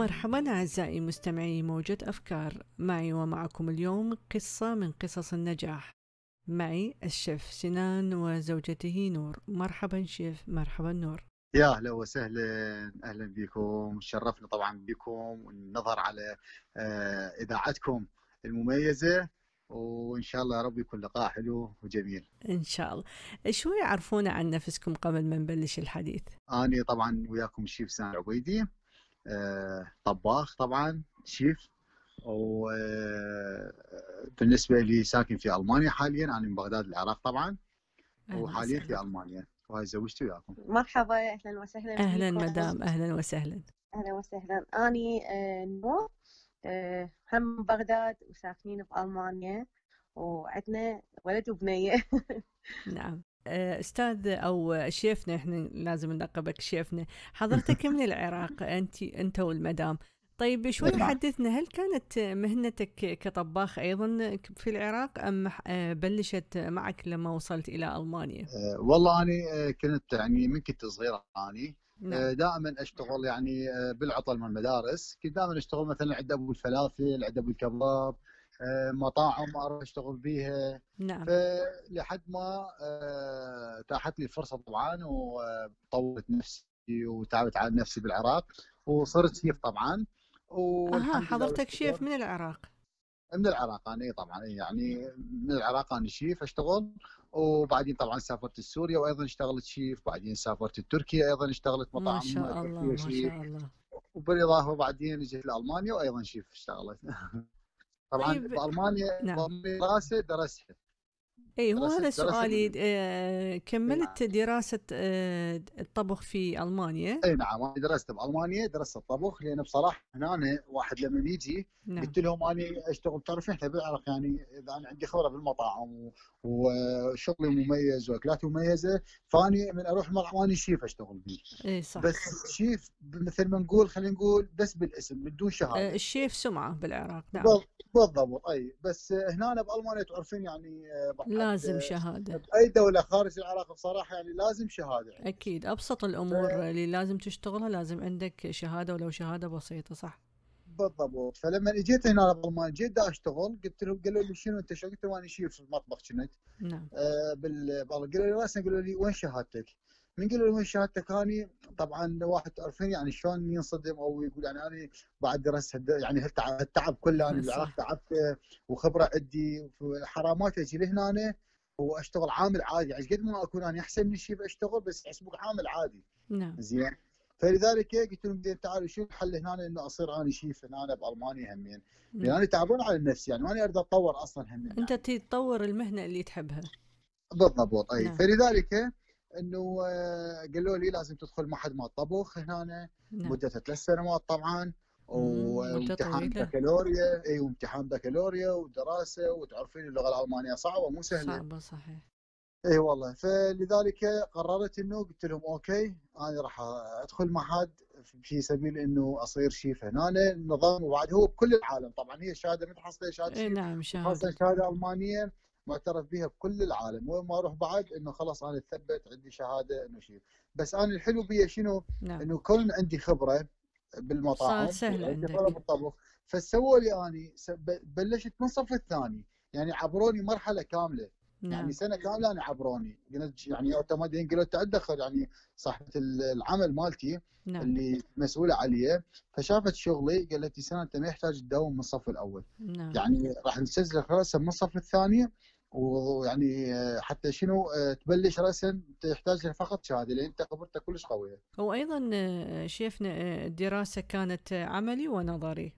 مرحبا أعزائي مستمعي موجة أفكار. معي ومعكم اليوم قصة من قصص النجاح. معي الشيف سنان وزوجته نور. مرحبا شيف مرحبا نور. يا أهلا وسهلا. أهلا بكم. شرفنا طبعا بكم والنظر على آه، إذاعتكم المميزة. وإن شاء الله يا رب يكون لقاء حلو وجميل. إن شاء الله. شوي عرفونا عن نفسكم قبل ما نبلش الحديث. أنا طبعا وياكم الشيف سامي عبيدي. طباخ طبعا شيف. وبالنسبة لي ساكن في ألمانيا حاليا أنا من بغداد العراق طبعا. وحاليا. في ألمانيا. وهاي زوجتي وياكم. مرحبا أهلا وسهلا أهلا بكم. مدام. أهلا وسهلا. أهلا وسهلا. أني آه، نور آه، هم من بغداد وساكنين في ألمانيا. وعندنا ولد وبنية. نعم. آه، أستاذ أو شيفنا إحنا لازم نلقبك شيفنا. حضرتك من العراق أنت أنت والمدام. طيب شوي. حدثنا هل كانت مهنتك كطباخ أيضا في العراق أم آه، بلشت معك لما وصلت إلى ألمانيا؟ آه، والله أنا كنت يعني من كنت صغير اني نعم. دائما أشتغل يعني بالعطل من المدارس. كنت دائما أشتغل مثلا عند ابو الفلافل عند ابو الكباب مطاعم أروح أشتغل بيها. نعم. فلحد ما آه، اتاحت لي الفرصه طبعا وطورت نفسي وتعبت على نفسي بالعراق وصرت شيف طبعا. لله حضرتك شيف. من العراق. من العراق أنا طبعا يعني من العراق أنا شيف أشتغل. وبعدين طبعا سافرت سوريا وأيضا اشتغلت شيف. بعدين سافرت تركيا أيضا اشتغلت ما مطاعم شاء الله ما شاء الله. وبالإضافة بعدين جيت لألمانيا وأيضا شيف اشتغلت. طبعا طيب، بالمانيا نعم. دراسه درستها اي هو هذا سؤالي. ال- آه، كملت دراسة آه، الطبخ في ألمانيا؟ اي نعم أنا درست بالمانيا درست الطبخ لأن بصراحة هنا أنا واحد لما يجي نعم. قلت لهم اني اشتغل تعرفين؟ إحنا بالعراق يعني إذا أنا عندي خبرة بالمطاعم وشغلي مميز وأكلاتي مميزة فاني من أروح المطعم اني شيف أشتغل فيه اي صح. بس شيف مثل ما نقول خلينا نقول بس بالاسم بدون آه، شهاده الشيف سمعة بالعراق نعم. بال- بالضبط أي بس هنا بألمانيا تعرفين يعني آه، لازم آه، شهادة. باي دولة خارج العراق بصراحة يعني لازم شهادة. أكيد. أبسط الأمور اللي لازم تشتغلها لازم عندك شهادة ولو شهادة بسيطة صح؟ بالضبط. فلما إجيت هنا بالمانيا جيت أشتغل قلت لهم قالوا لي شنو أنت شو قلت لهم أنا شيف في المطبخ كنت نعم. آه، بال قالوا لي راسا قالوا لي وين شهادتك؟ من قالوا وين شهادتك اني طبعا واحد تعرفين يعني شلون ينصدم أو يقول يعني أنا بعد درست يعني هالتع- التعب كله أنا صح. بالعراق تعبت وخبرة عندي حرامات أجي لهنا وأشتغل عامل عادي. يعني قد ما أكون أنا أحسن من الشيف اشتغل بس يحسبوك عامل عادي. نعم. زين. فلذلك قلت لهم زين تعالوا شو الحل هنا؟ انه أصير أنا شيف هنا بألمانيا همين. لأن نعم. أنا تعبان على نفسي يعني ماني أريد أتطور أصلا همين. أنت تطور المهنة اللي تحبها. بالضبط أي. نعم. فلذلك إنه آه، قالوا لي لازم تدخل معهد مال طبخ هنا نعم. مدته ثلاث سنوات طبعا وامتحان. بكالوريا. إي وامتحان بكالوريا ودراسة وتعرفين اللغة الألمانية صعبة مو سهلة. صعبة صحيح. إي والله. فلذلك قررت إنه قلت لهم okay أنا راح أدخل معهد في سبيل إنه أصير شيف هنا. النظام وبعد هو بكل العالم طبعا هي شهادة متحصله شهادة إي شيف نعم شهادة. شهادة ألمانية. معترف بها بكل العالم وين ما أروح بعد إنه خلاص أنا ثبت عندي شهادة إنه شيف بس أنا الحلو بي شنو؟ نعم. إنه كون عندي خبرة بالمطاعم سهل عندك. خبرة بالطبخ. فسووا لي اني بلشت من الصف الثاني. يعني عبروني مرحلة كاملة. نعم. يعني سنة كاملة أنا عبروني. قلت يعني اوتوماتيكيا قالوا تعال دخل يعني صاحبة العمل مالتي نعم. اللي مسؤولة عليه. فشافت شغلي قالت لي سنة أنت ما يحتاج تداوم من الصف الأول. نعم. يعني راح نسجلك رأسا من الصف الثاني ويعني آه، حتى شنو آه، تبلش رأسا تحتاج فقط شهادة لأن أنت خبرتك كلش قوية. وأيضا آه، شيفنا آه، الدراسة كانت آه، عملي ونظري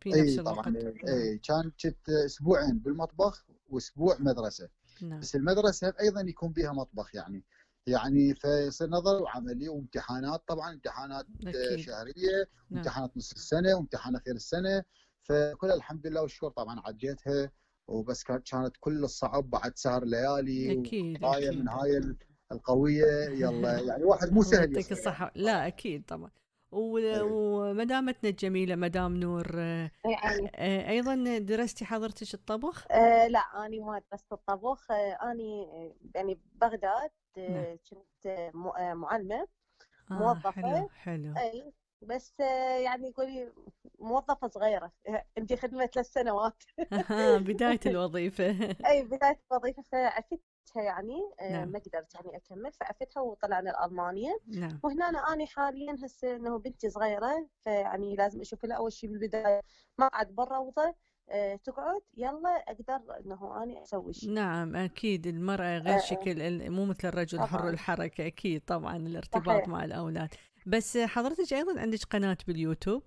في إي نفس طبعا الوقت اي كان كنت أسبوعين بالمطبخ وأسبوع مدرسة. نعم. بس المدرسة أيضا يكون بها مطبخ يعني. يعني فيصير نظر وعملي وامتحانات طبعا امتحانات أكيد. شهرية نعم. امتحانات نص السنة وامتحان اخير السنة. فكلها الحمد لله والشكر طبعا عديتها. وبس كانت كل الصعب بعد سهر ليالي وقرايه أكيد من هاي ال- القوية. يلا يعني واحد مو سهل يعطيك الصحة. لا أكيد طبعا. ومدامتنا الجميلة مدام نور آه، يعني آه، أيضا درستي حضرتك الطبخ؟ آه لا أنا ما درست الطبخ. آه أنا آه، يعني بغداد نعم. آه، كنت آه، آه، معلمة آه موظفة. حلو حلو. أي بس آه، يعني يقولي موظفة صغيرة. عندي خدمة ثلاث سنوات. أها، بداية الوظيفة. أي بداية الوظيفة. فعفتها يعني آه، نعم. ما قدرت يعني أكمل فعفتها وطلعنا لألمانيا. نعم. وهنا أنا أني حاليا هسه إنه بنتي صغيرة فيعني لازم أشوف لها أول شيء بالبداية ما عاد بروضة آه، تقعد يلا أقدر إنه أني أسوي شيء نعم أكيد المرأة غير آه، شكل مو مثل الرجل حر طبعاً. الحركة أكيد طبعا الارتباط صحيح. مع الأولاد. بس حضرتك أيضا عندك قناة باليوتيوب؟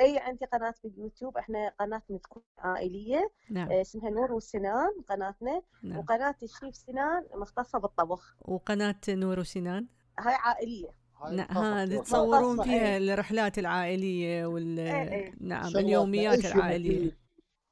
أي عندي قناة باليوتيوب إحنا قناتنا تكون عائلية نعم آه، اسمها نور والسنان قناتنا نعم وقناة الشيف سنان مختصة بالطبخ وقناة نور وسنان هاي عائلية هاي نعم خاصة ها بتوفر. تصورون فيها إيه. الرحلات العائلية وال إيه، إيه. نعم اليوميات أي شيء العائلية مفيد.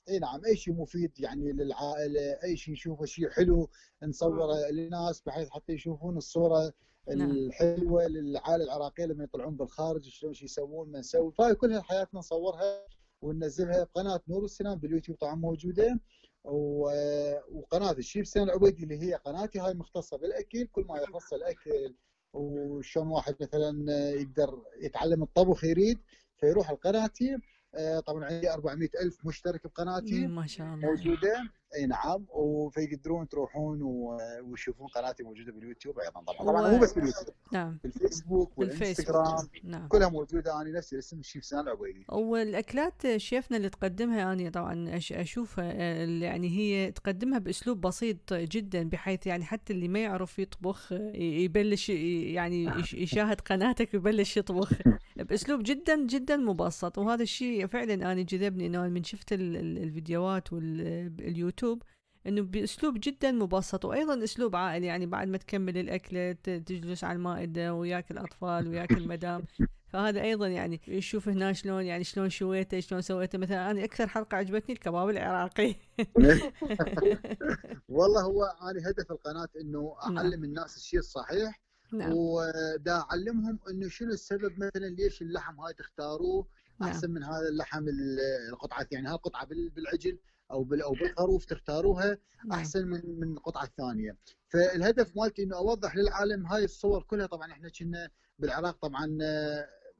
إي نعم أي شيء مفيد يعني للعائلة أي شيء نشوفه شيء حلو نصوره للناس بحيث حتى يشوفون الصورة نعم. الحلوة للعائلة العراقية لما يطلعون بالخارج شلون شو يسوون ما نسوي. فهاي كلها حياتنا نصورها وننزلها بقناة نور السنان باليوتيوب طبعا موجوده وقناة الشيف سنان العبيدي اللي هي قناتي هاي مختصة بالأكل. كل ما يخص الأكل وشلون واحد مثلا يقدر يتعلم الطبخ يريد فيروح لقناتي. آه، طبعا عندي 400 ألف مشترك بقناتي. ما شاء الله. موجودة إي نعم وفيقدرون تروحون ويشوفون قناتي موجودة باليوتيوب أيضا. طبعا طبعا و- مو بس باليوتيوب نعم. بالفيسبوك والإنستغرام نعم. كلها موجودة. أنا نفس الاسم الشيف سنان العبيدي والأكلات شيفنا اللي تقدمها أنا طبعا أشوفها آه، يعني هي تقدمها بأسلوب بسيط جدا بحيث يعني حتى اللي ما يعرف يطبخ آه، يبلش يعني يش- يشاهد قناتك ويبلش يطبخ. بأسلوب جدا جدا مبسط. وهذا الشيء فعلا أنا جذبني إنه من شفت ال- ال- الفيديوهات واليوتيوب إنه بأسلوب جدا مبسط وأيضا أسلوب عائلي. يعني بعد ما تكمل الاكله تجلس على المائدة وياك الاطفال وياك المدام فهذا أيضا يعني يشوف هنا شلون يعني شلون شويته شلون سويته. مثلا أنا أكثر حلقة عجبتني الكباب العراقي. والله هو أنا هدف القناة إنه نعم. أعلم الناس الشيء الصحيح نعم. ودا أعلمهم إنه شنو السبب مثلا ليش اللحم هاي تختاروه؟ نعم. أحسن من هذا اللحم ال- القطعة يعني هالقطعه بال- بالعجل أو أو بالخروف تختاروها نعم. أحسن من من القطعه الثانية فالهدف مالتي إنه أوضح للعالم هاي الصور كلها. طبعا إحنا كنا بالعراق طبعا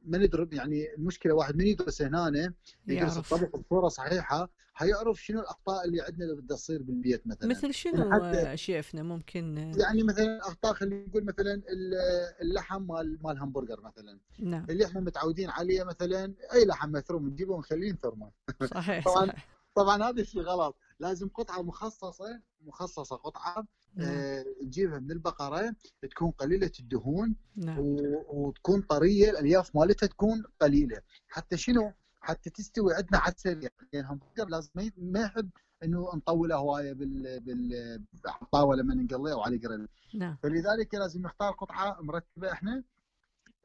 ما ندرب يعني المشكلة واحد من يدرس هنا يدرس الطبخ بصورة صحيحة حيعرف شنو الأخطاء اللي عندنا اللي بدها تصير بالبيت مثلا. مثل شنو آه، شيفنا؟ ممكن يعني مثلا أخطاء خلينا نقول مثلا ال- اللحم مال مال همبرجر مثلا. نعم. اللي إحنا متعودين عليه مثلا أي لحم مثروم نجيبه ونخليه نثرمه صحيح طبعاً. صحيح. طبعا هذا الشيء غلط. لازم قطعة مخصصة مخصصة قطعة نعم. آه، تجيبها من البقرة تكون قليلة الدهون نعم. وتكون طرية الألياف مالتها تكون قليلة. حتى شنو؟ حتى تستوي عندنا على السريع. يعني الهمبرجر لازم ما يحب إنه نطوله هواية بال بال على الطاوله لما نقليه أو على جريل نعم. فلذلك لازم نختار قطعة مرتبة إحنا.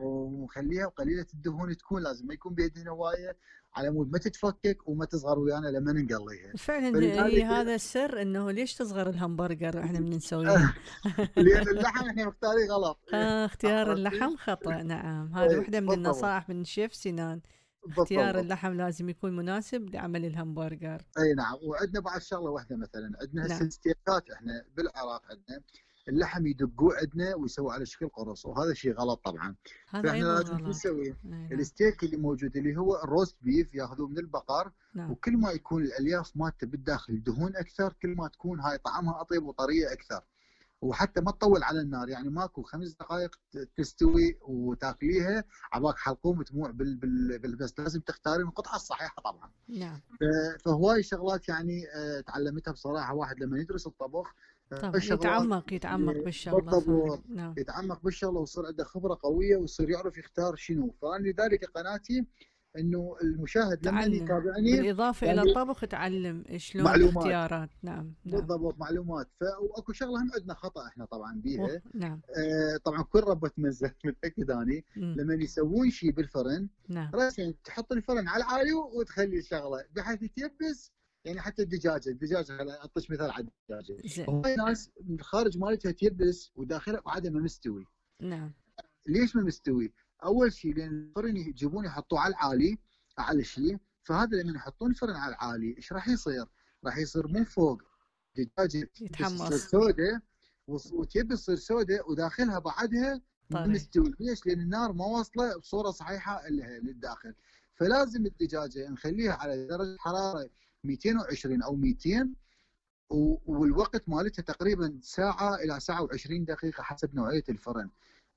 ونخليها قليله الدهون تكون لازم ما يكون بيدنا هوايه على مود. ما تتفكك وما تصغر ويانا لما نقليها. فعلا هي هذا السر إنه ليش تصغر الهمبرجر إحنا من نسويه؟ لأن اللحم إحنا مختارين غلط. آه اختيار؟ اللحم خطأ نعم. هذه إيه، واحدة من. النصائح من شيف سنان اختيار. اللحم لازم يكون مناسب لعمل الهمبرجر. إي نعم. وعندنا بعد شغله واحدة مثلا. عندنا نعم. الستيكات إحنا بالعراق عندنا. اللحم يدقوه عندنا ويسووا على شكل قرص وهذا شيء غلط طبعا. هذا فإحنا لازم شو نسوي؟ نعم. الستيك اللي موجود اللي هو الروست بيف ياخذوه من البقر نعم. وكل ما يكون الألياف مالته بالداخل دهون أكثر كل ما تكون هاي طعمها أطيب وطرية أكثر. وحتى ما تطول على النار يعني ماكو خمس دقائق تستوي وتاكليها عباك حلقوم وتموع بال بس لازم تختارين القطعة الصحيحة طبعا. نعم. فهواي شغلات يعني آه، تعلمتها بصراحة واحد لما يدرس الطبخ طبعا يتعمق يتعمق اللي بالشغلة بالضبط. نعم. يتعمق بالشغله ويصير عنده خبرة قوية ويصير يعرف يختار شنو. فأنا لذلك قناتي إنه المشاهد لما. يتابعني بالإضافة يعني إلى الطبخ تعلم شلون معلومات. الاختيارات. نعم نعم. بالضبط معلومات. فاكو شغلة هم عندنا خطأ إحنا طبعا بيها. نعم. آه، طبعا كل ربة مزه متأكد أني. لما يسوون شيء بالفرن نعم. راسا تحط الفرن على العالي وتخلي الشغلة بحيث يتيبس يعني حتى الدجاجة الدجاجة أعطيك مثال على الدجاجة زين هواي ناس من الخارج مالتها تيبس وداخلها وعدم مستوي نعم ليش ما مستوي؟ أول شيء لأن الفرن يجيبون يحطوه على العالي على شيء فهذا لما يحطون الفرن على العالي إيش راح يصير؟ راح يصير من فوق دجاجة يتحمص. سوداء وتيبس تصير سوداء وداخلها بعدها طري مستوي ليش؟ لأن النار ما واصلة بصورة صحيحة إلها للداخل فلازم الدجاجة نخليها على درجة حرارة 220 أو 200 و- والوقت مالتها تقريبا ساعة إلى ساعة و20 دقيقة حسب نوعية الفرن.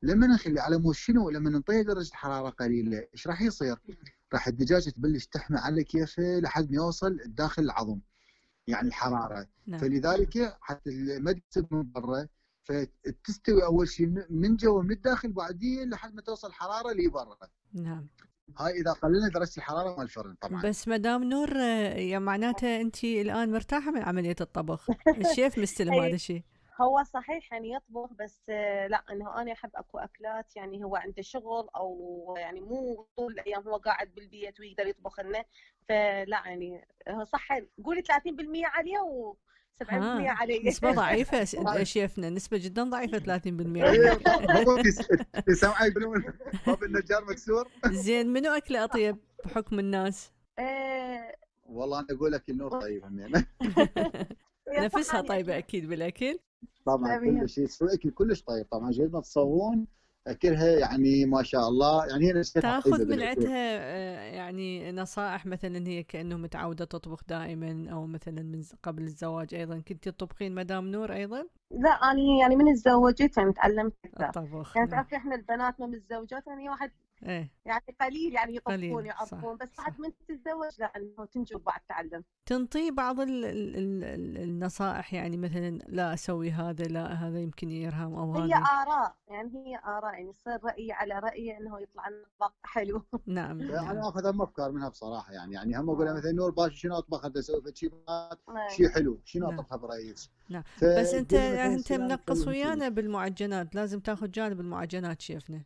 لما نخلي على مود شنو؟ لما نعطيها درجة حرارة قليلة إيش راح يصير؟ راح الدجاجة تبلش تحمى على كيفها لحد ما يوصل داخل العظم يعني الحرارة. نعم. فلذلك حتى ما من برا فتستوي أول شيء من- من جوا من الداخل بعدين لحد ما توصل حرارة لبرا نعم. هاي إذا قللنا درجة الحرارة مال الفرن طبعا. بس مدام نور يا معناته أنت الآن مرتاحة من عملية الطبخ؟ الشيف مستلم إيه، هذا الشيء. هو صحيح يعني يطبخ بس آه، لا إنه أنا أحب أكو أكلات يعني هو عنده شغل أو يعني مو طول الأيام هو قاعد بالبيت ويقدر يطبخ لنا. فلا يعني آه، صح قولي 30% عالية و 70% علي نسبة ضعيفة شيفنا نسبة جدا ضعيفة 30% بالمئة يقولون باب النجار مكسور. زين منو أكله أطيب بحكم الناس؟ والله أنا أقول لك النور طيب نفسها طيبة أكيد بالأكل. طبعا كل شيء كلش طيب. طبعا جيد ما تصورون أكلها يعني ما شاء الله يعني هي تاخذ من. عندها آه، يعني نصائح مثلا هي كأنه متعودة تطبخ دائما أو مثلا من قبل الزواج أيضا كنت تطبخين مدام نور أيضا لا أنا يعني من تزوجت يعني تعلمت الطبخ يعني نعم. تعرفي إحنا البنات ما متزوجات يعني واحد إيه. يعني قليل يعني صح، يعرفون بس. بعد من تتزوج لا إنه تنجب بعد تعلم. تنطي بعض ال ال ال ال النصائح يعني مثلا لا أسوي هذا لا هذا يمكن يرهم أو هي هذا آراء يعني هي آراء يعني يصير رأيي على رأيي إنه يطلع طبق حلو. نعم أنا نعم. أخذ هم افكار منها بصراحة يعني يعني هم أقول لها مثلا نور باشا شنو أطبخ انت أسوي شيء شيء حلو شنو نعم. اطبخها برايك نعم. بس أنت مثلاً أنت منقص ويانا بالمعجنات لازم تاخذ جانب المعجنات شيفنا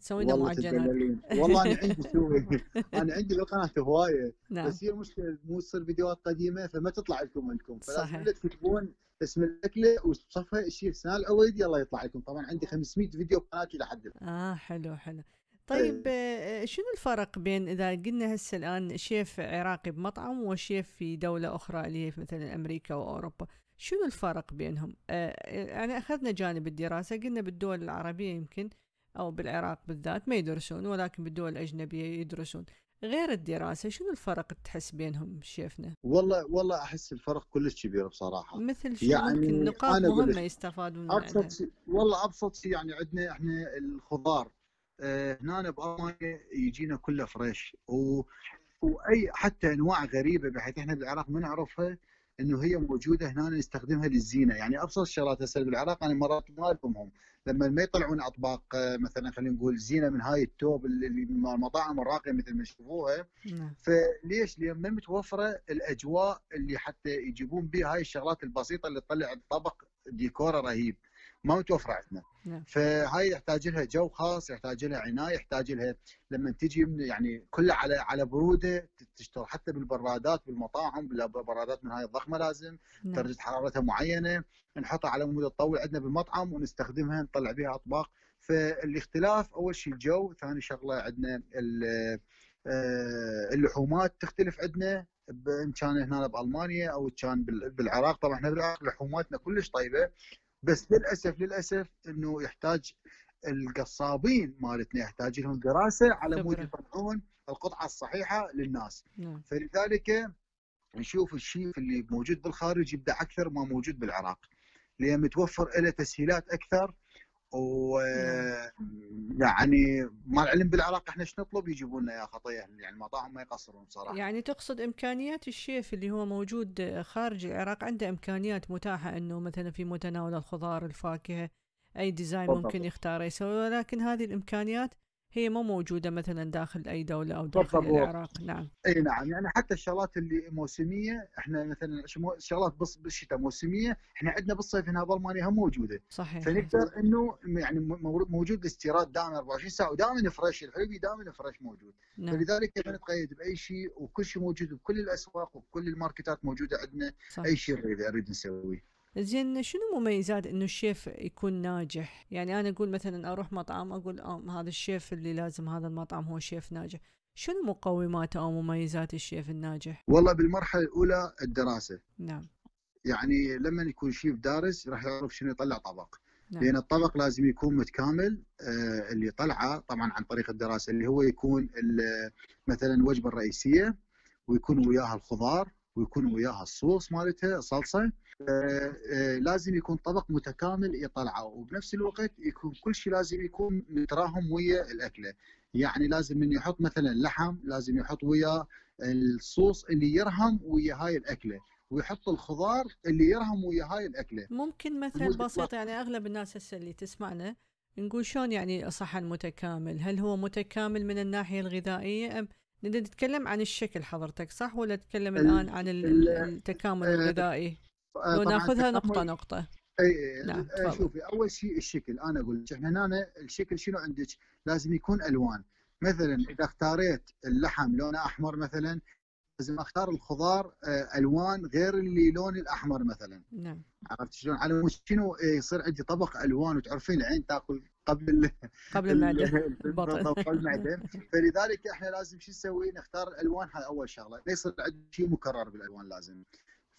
تسوي لنا والله معجنات. والله أنا عندي سوي أنا عندي بالقناه هواية نعم. بس هي المشكلة مو تصير فيديوهات قديمة فما تطلع لكم لكم فلازم تكتبون اسم الأكلة وصفها الشيف سنان العويدي الله يطلع لكم. طبعا عندي 500 فيديو بقناتي لحد الآن. آه حلو حلو. طيب آه، شنو الفرق بين إذا قلنا هسه الآن شيف عراقي بمطعم وشيف في دولة أخرى اللي هي مثلا أمريكا واوروبا شنو الفرق بينهم؟ آه، يعني أخذنا جانب الدراسة قلنا بالدول العربية يمكن. أو بالعراق بالذات ما يدرسون ولكن بالدول الأجنبية يدرسون. غير الدراسة شنو الفرق تحس بينهم شيفنا والله والله أحس الفرق كلش كبير بصراحة. مثل شنو؟ يعني ممكن نقاط مهمة يستفادون من عندها ابسط شيء والله أبسط شيء يعني عندنا إحنا الخضار آه، هنا بألمانيا يجينا كله فريش و... وأي حتى أنواع غريبة بحيث إحنا بالعراق ما نعرفها إنه هي موجودة هنا نستخدمها للزينة. يعني أبسط الشغلات هسه بالعراق أنا مرات ما الفهمهم لما ما يطلعون أطباق مثلا خلينا نقول زينة من هاي ال top اللي من المطاعم الراقية مثل ما تشوفوها نعم. فليش؟ لأن ما متوفرة الأجواء اللي حتى يجيبون بها هاي الشغلات البسيطة اللي تطلع الطبق ديكوره رهيب. ما متوفره عندنا نعم. فهاي يحتاج لها جو خاص يحتاج لها عناية يحتاج لها لما تجي من يعني كلها على على برودة تشتغل حتى بالبرادات بالمطاعم بالبرادات من هاي الضخمة لازم. نعم. درجة حرارتها معينة. نحطها على مود تطول عندنا بالمطعم ونستخدمها نطلع بها أطباق. فالاختلاف أول شيء الجو ثاني شغلة عندنا آه، اللحومات تختلف عندنا. إن كان هنا بألمانيا أو كان بال- بالعراق. طبعا إحنا بالعراق لحوماتنا كلش طيبة. بس للأسف للأسف إنه يحتاج القصابين مالتنا يحتاج لهم دراسة على مود. يطلعون القطعة الصحيحة للناس. نعم. فلذلك نشوف الشيف اللي موجود بالخارج يبدع أكثر ما موجود بالعراق. لأن متوفر له تسهيلات أكثر و يعني مع العلم بالعراق إحنا إيش نطلب يجيبون لنا يا خطيه يعني المطاعم ما يقصرون صراحة يعني تقصد إمكانيات الشيف اللي هو موجود خارج العراق عنده إمكانيات متاحة إنه مثلا في متناول الخضار الفاكهة أي design. ممكن يختاره يسوي ولكن هذه الإمكانيات هي ما موجودة مثلا داخل أي دولة أو داخل بالضبط. العراق. نعم. إي نعم. يعني حتى الشغلات اللي موسمية إحنا مثلا شغلات بس بالشتاء موسمية إحنا عندنا بالصيف هنا بالمانيا هم موجودة. صحيح. فنقدر إنه يعني مو- موجود الاستيراد دائما 24 ساعة ودائما fresh الحليب دائما fresh موجود. نعم. فلذلك ما نتقيد بأي شيء وكل شيء موجود بكل الأسواق وبكل الماركتات موجودة عندنا. أي شيء نريد نسويه. زين شنو مميزات إنه الشيف يكون ناجح؟ يعني أنا أقول مثلا أروح مطعم أقول هذا الشيف اللي لازم هذا المطعم هو شيف ناجح. شنو مقومات أو مميزات الشيف الناجح؟ والله بالمرحلة الأولى الدراسة نعم يعني لما يكون شيف دارس راح يعرف شنو يطلع طبق نعم. لأن الطبق لازم يكون متكامل آه، اللي طلعه طبعا عن طريق الدراسة اللي هو يكون مثلا الوجبه الرئيسية ويكون وياها الخضار ويكون وياها الصوص مالتها صلصه لازم يكون طبق متكامل يطلعه وبنفس الوقت يكون كل شيء لازم يكون متراهم ويا الأكلة. يعني لازم من يحط مثلا لحم لازم يحط وياه الصوص اللي يرهم ويا هاي الأكلة ويحط الخضار اللي يرهم ويا هاي الأكلة. ممكن مثل بسيط يعني أغلب الناس هسه اللي تسمعنا نقول شلون يعني صحن متكامل هل هو متكامل من الناحية الغذائية؟ أم نتكلم عن الشكل حضرتك صح؟ ولا نتكلم ال- الان عن ال- ال- التكامل آه، الغذائي؟ آه، لو طبعاً ناخذها التكامل- نقطة نقطة. إي نعم،. شوفي أول شيء الشكل أنا أقول لك. إحنا هنا الشكل شنو عندك؟ لازم يكون ألوان. مثلا إذا اختاريت اللحم لونه أحمر مثلا لازم أختار الخضار آه، ألوان غير اللي لون الأحمر مثلا. نعم. عرفت شلون؟ على شنو يصير عندي طبق ألوان وتعرفين العين تاكل قبل قبل المعدة. قبل المعدة. فلذلك إحنا لازم شو نسوي؟ نختار الالوان هاي أول شغلة. لا يصير عندي شيء مكرر بالألوان لازم.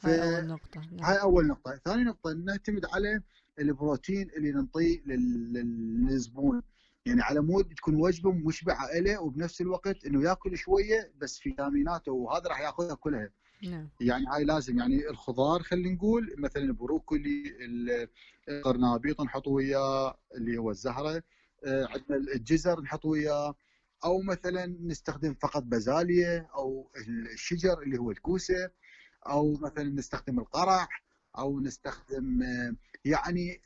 هاي أول نقطة نعم. هاي أول نقطة. ثاني نقطة نعتمد على البروتين اللي لل- للزبون. يعني على مود تكون وجبة مشبعة له وبنفس الوقت إنه يأكل شوية بس فيتاميناته وهذا راح يأخذها كلها. نعم. يعني هاي لازم. يعني الخضار خلينا نقول مثلا البروكلي ال- القرنابيط نحط وياه اللي هو الزهرة آه، عندنا الجزر نحط وياه. أو مثلا نستخدم فقط بازاليا أو الشجر اللي هو الكوسة. أو مثلا نستخدم القرع أو نستخدم يعني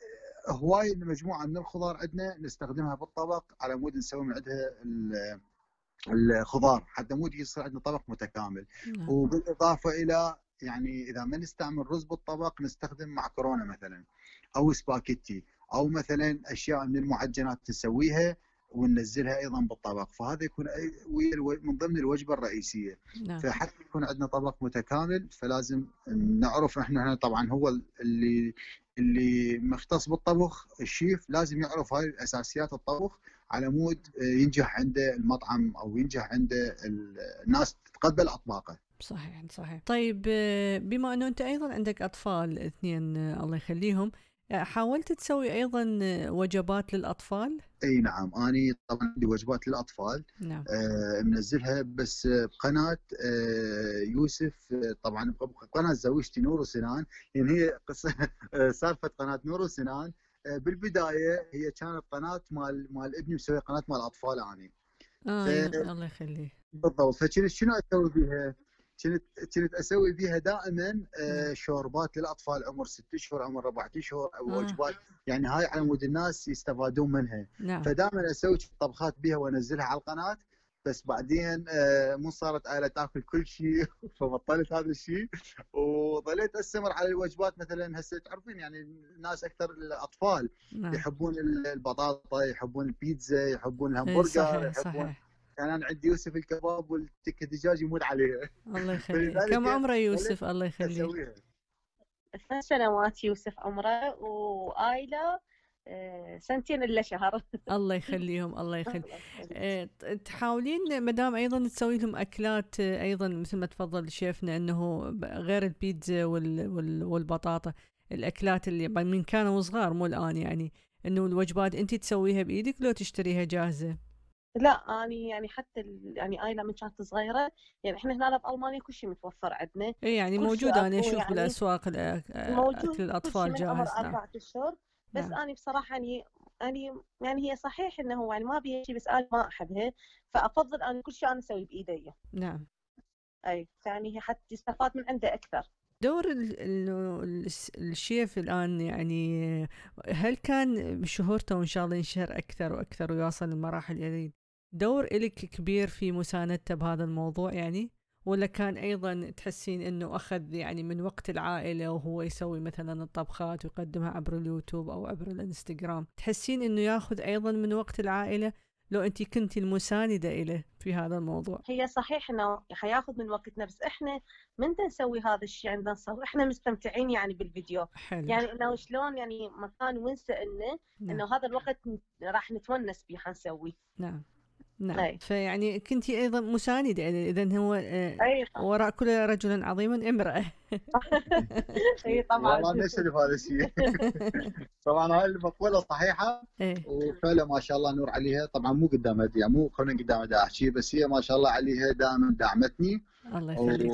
هواي مجموعة من الخضار عندنا نستخدمها بالطبق على مود نسوي من عندها ال- الخضار حتى مود يصير عندنا طبق متكامل نعم. وبالإضافة إلى يعني إذا ما نستعمل رز بالطبق نستخدم معكرونه مثلا أو سباكيتي أو مثلا أشياء من المعجنات نسويها وننزلها أيضا بالطبق. فهذا يكون من ضمن الوجبة الرئيسية. نعم. فحتى يكون عندنا طبق متكامل فلازم نعرف إحنا طبعا هو اللي اللي مختص بالطبخ الشيف لازم يعرف هاي أساسيات الطبخ على مود ينجح عنده المطعم أو ينجح عنده الناس تتقبل أطباقه. صحيح صحيح. طيب آه، بما إنه أنت أيضا عندك أطفال اثنين آه، الله يخليهم آه، حاولت تسوي أيضا وجبات للأطفال؟ إي نعم أني طبعا عندي وجبات للأطفال نعم. آه، منزلها بس بقناة آه، يوسف آه، طبعا بقناه زوجتي نور وسنان لأن هي قصة آه، سالفة قناة نور وسنان آه، بالبداية هي كانت قناة مال مال ابني مسوي قناة مال أطفال أني. آه ف- الله يخليه بالضبط فكنت شنو أسوي بيها؟ كنت كنت أسوي بيها دائما آه،. شوربات للأطفال عمر ست اشهر عمر أربع اشهر أو آه. وجبات. يعني هاي على مود الناس يستفادون منها. نعم. فدائما أسوي طبخات بيها وأنزلها على القناة. بس بعدين آه، مو صارت آلة تاكل كل شيء فبطلت هذا الشيء وظليت أستمر على الوجبات. مثلا هسه تعرفين يعني الناس أكثر الأطفال نعم. يحبون البطاطا يحبون البيتزا يحبون إيه، الهمبرجر يحبون صحيح. يعني أنا عندي يوسف الكباب والتكه الدجاج يموت عليها الله يخليه فلذلك كم عمره يوسف؟ الله يخليه اسويها ثلاث سنوات يوسف عمره وآيلة آه، سنتين إلا شهر. الله يخليهم الله يخلي. آه، تحاولين مدام أيضا تسوي لهم أكلات آه، أيضا مثل ما تفضل شيفنا إنه غير البيتزا وال وال والبطاطا الأكلات اللي ب- من كانوا صغار مو الآن يعني إنه الوجبات انت تسويها بإيدك لو تشتريها جاهزة؟ لا أنا يعني حتى يعني آيلة من كانت صغيرة يعني إحنا هنا بألمانيا كل شيء متوفر عندنا. إي يعني موجود أنا أشوف يعني بالاسواق أكل الأطفال جاهز نعم. أشهر. بس نعم. أنا بصراحة يعني أنا يعني هي صحيح إنه يعني ما بيها شيء بس أنا ما أحبها. فأفضل أنا كل شيء أنا أسوي بإيدي. نعم. أي يعني هي حتى يستفاد من عنده أكثر. دور الشيف الآن يعني هل كان بشهورته وإن شاء الله ينشهر أكثر وأكثر ويوصل لمراحل يلي دور إلك كبير في مساندته بهذا الموضوع يعني؟ ولا كان أيضا تحسين أنه أخذ يعني من وقت العائلة وهو يسوي مثلا الطبخات ويقدمها عبر اليوتيوب أو عبر الإنستغرام؟ تحسين أنه ياخذ أيضا من وقت العائلة لو أنت كنتي المساندة إله في هذا الموضوع؟ هي صحيح إنه حياخذ من وقتنا بس إحنا من نسوي هذا الشيء عندنا نصور؟ إحنا مستمتعين يعني بالفيديو. حلو. يعني إنه شلون يعني مكان ونسى إنه نعم. إنه هذا الوقت راح نتونس به حنسوي نعم. نعم. أي. فيعني كنت أيضا مساندة اذا هو آه، أي وراء كل رجل عظيم امرأة. أي طبعا. والله نشرف هذا الشيء طبعا هاي المقولة صحيحة. إيه. وفعلا ما شاء الله نور عليها. طبعا مو قدام يعني مو كونها قدام دا احكي بس هي ما شاء الله عليها دائما دعمتني. الله يخليك.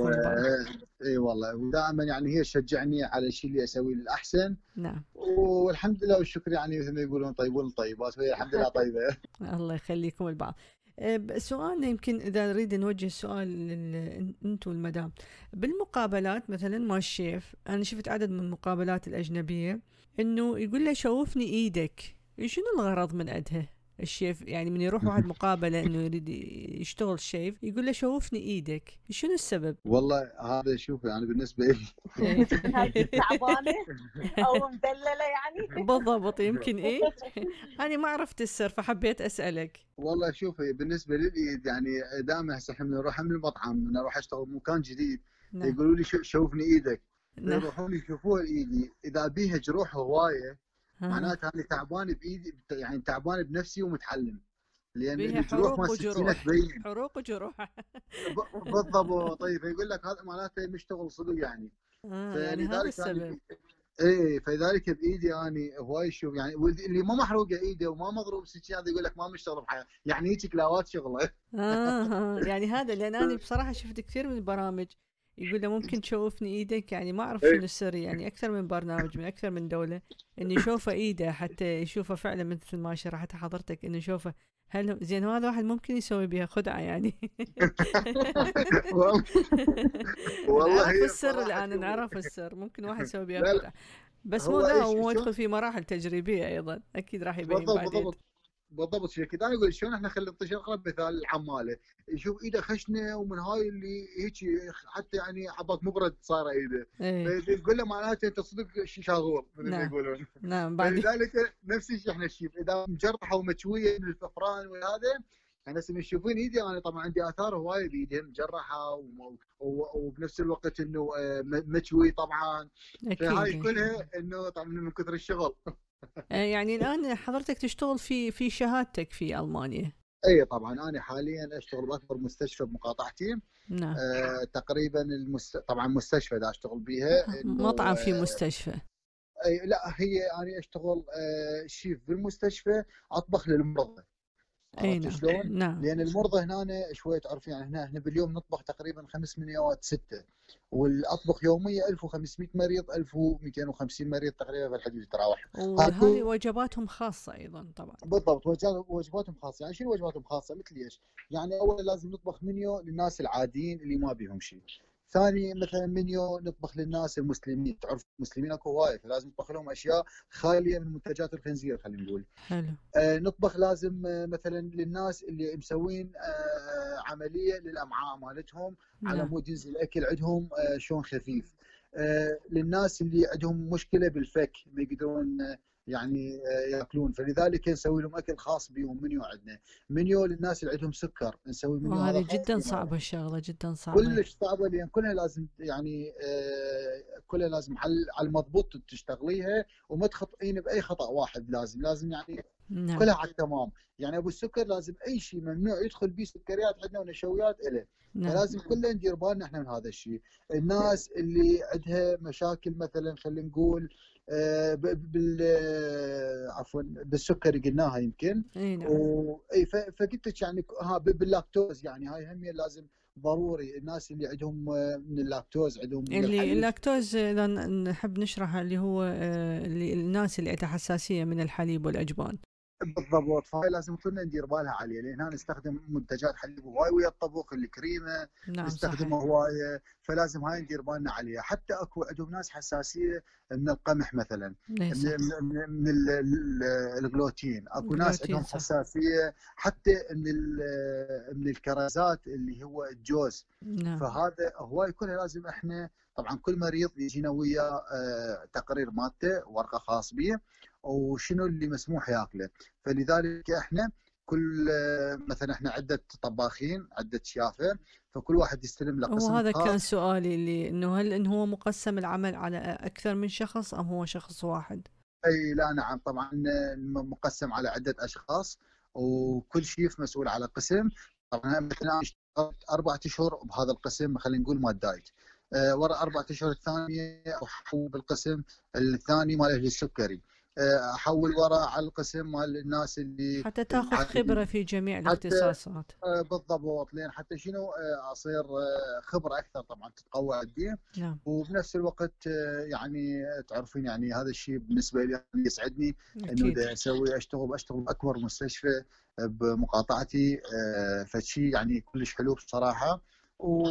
اي والله. ودائما يعني هي تشجعني على الشيء اللي أسويه الاحسن نعم. والحمد لله والشكر يعني مثل ما يقولون طيبون الطيبات وهي الحمد لله طيبة. الله يخليكم البعض. آه، سؤالنا يمكن إذا نريد نوجه سؤال أنتم المدام بالمقابلات مثلا مال الشيف أنا شفت عدد من المقابلات الأجنبية إنه يقول له شوفني إيدك. شنو الغرض من عندها؟ الشيف يعني من يروح واحد مقابلة إنه يريد يشتغل شيف يقول له شوفني إيدك. شنو السبب؟ والله هذا شوف يعني بالنسبة لي. إيه. تعبانه أو مدلله يعني. بالضبط يمكن إيه؟ أنا ما عرفت السر فحبيت أسألك. والله شوفي بالنسبة لي يعني دائما هسه إحنا نروح من المطعم من أروح أشتغل بمكان جديد. نعم. يقولوا لي شو- شوفني إيدك. نعم. يروحون يشوفوها ايدي إذا بيها جروح هواية. معناتها أنا تعبان بايدي يعني تعبان بنفسي ومتعلم لأن الجروح حروق ما السكينه. تبين حروق وجروح. بالضبط. طيب يقول لك هذا معناته مشتغل صدق يعني. آه يعني هذا فلذلك السبب. يعني إيه فلذلك بايدي اني هواي شوف يعني اللي ما محروقه ايده وما مضروب سكين هذا يقول لك ما مشتغل بحياته يعني هيك كلاوات شغلة. آه. يعني هذا لأن أنا بصراحة شفت كثير من البرامج يقول له ممكن تشوفني إيدك؟ يعني ما أعرف إيه. شنو السر يعني أكثر من برنامج من أكثر من دولة انه يشوفه إيده حتى يشوفه فعلا مثل ما شرحت حضرتك إنه يشوفه. هل زين هذا واحد ممكن يسوي بها خدعة يعني. والله. نعرف السر الآن. نعرف السر. ممكن واحد يسوي بها. خدعة. بس مو لا هو يدخل في مراحل تجريبية أيضا. أكيد راح يبين بعدين. بالضبط. بالضبط شيء كذا. أنا أقول شلون إحنا خلينا نعطي اقرب مثال العماله يشوف ايده خشنة ومن هاي اللي هيك حتى يعني عباك مبرد صايره ايده إيه. تقول له معناته أنت صدق شاغور مثل ما نعم. يقولون. نعم بعدين. فلذلك نفس الشيء إحنا الشيف إذا مجرحة ومكويه من الففران وهذا يعني هسه من يشوفون إيدي أنا طبعا عندي آثار هواية بايدي مجرحة وبنفس الوقت إنه آه، م- مكوي طبعا. فهاي كلها إنه طبعا من كثر الشغل. يعني الآن حضرتك تشتغل في في شهادتك في ألمانيا. إي طبعا. أنا حاليا أشتغل بأكبر مستشفى بمقاطعتي نعم. آه تقريبا المست... طبعا مستشفى دا أشتغل بيها إنه، مطعم في آه، مستشفى. إي لا هي أنا أشتغل آه شيف بالمستشفى أطبخ للمرضى. إي نعم شلون؟ نعم لأن المرضى هنا شوي تعرف يعني هنا إحنا باليوم نطبخ تقريبا خمس منيوات ستة والأطبخ يوميه 1500 مريض 1250 مريض تقريبا في الحدود تراوح وهذه وجباتهم خاصة أيضا طبعا بالضبط وجباتهم خاصة يعني شنو وجباتهم خاصة مثل إيش؟ يعني اولا لازم نطبخ منيو للناس العاديين اللي ما بيهم شيء. ثاني مثلا منيو نطبخ للناس المسلمين تعرف المسلمين أكو هوايه فلازم نطبخ لهم أشياء خالية من منتجات الخنزير خلينا نقول. حلو آه نطبخ لازم آه مثلا للناس اللي مسوين آه عملية للامعاء مالتهم على نعم مود ينزل الاكل عندهم آه شلون خفيف. آه للناس اللي عندهم مشكلة بالفك ما يقدرون آه يعني آه يأكلون. فلذلك نسوي لهم أكل خاص بهم منيو عندنا منيو للناس اللي عندهم سكر نسوي منيو خاص جدا بهم. صعبة الشغلة جدا صعبة. كلش صعبة لأن كلها لازم يعني آه، كلها لازم على المضبوط تشتغليها وما تخطئين بأي خطأ واحد. لازم لازم يعني نعم. كلها على التمام. يعني أبو السكر لازم أي شيء ممنوع يدخل به سكريات عندنا ونشويات له نعم. فلازم كلنا ندير بالنا إحنا من هذا الشيء. الناس اللي عندها مشاكل مثلا خلينا نقول آه، بال آه، عفوا بالسكر قلناها يمكن. إي نعم. و... فقلت لك يعني ها باللاكتوز يعني هاي هم لازم ضروري. الناس اللي عندهم آه، من اللاكتوز عندهم من اللي. اللاكتوز إذا نحب نشرحه اللي هو اللي الناس اللي عندها حساسية من الحليب والأجبان. بالضبط. فهاي لازم كلنا ندير بالها عليه لأن هنا نستخدم منتجات حليب هواي ويا الطبخ الكريمه نعم نستخدمها صحيح. هوايه فلازم هاي ندير بالنا عليها. حتى أكو عندهم ناس حساسية من القمح مثلا إيه من. من, من ال- ال- الجلوتين. أكو ناس عندهم. حساسية حتى من من الكرزات اللي هو الجوز. نعم. فهذا هواي كلها لازم إحنا طبعا كل مريض يجينا وياه آه، تقرير مالته ورقة خاص به وشنو اللي مسموح يأكله. فلذلك إحنا كل مثلا إحنا عدة طباخين عدة شيافة فكل واحد يستلم له قسم وهذا كان سؤالي اللي إنه هل انه هو مقسم العمل على أكثر من شخص أم هو شخص واحد؟ أي لا نعم. طبعا مقسم على عدة أشخاص وكل شيف مسؤول على قسم. طبعا مثلا اشتغلت أربع أشهر بهذا القسم خلينا نقول مال دايت. ورا أربع أشهر الثانية احول بالقسم الثاني مال السكري. أحول ورا على القسم مال الناس اللي حتى تاخذ خبرة في جميع الاختصاصات. آه، بالضبط. لين حتى شنو آه، أصير آه، خبرة أكثر طبعا تتقوى عندي. نعم. وبنفس الوقت يعني تعرفين يعني هذا الشيء بالنسبة لي يعني يسعدني إنه أسوي أشتغل أشتغل بأكبر مستشفى بمقاطعتي آه، فشي يعني كلش حلو بصراحة. و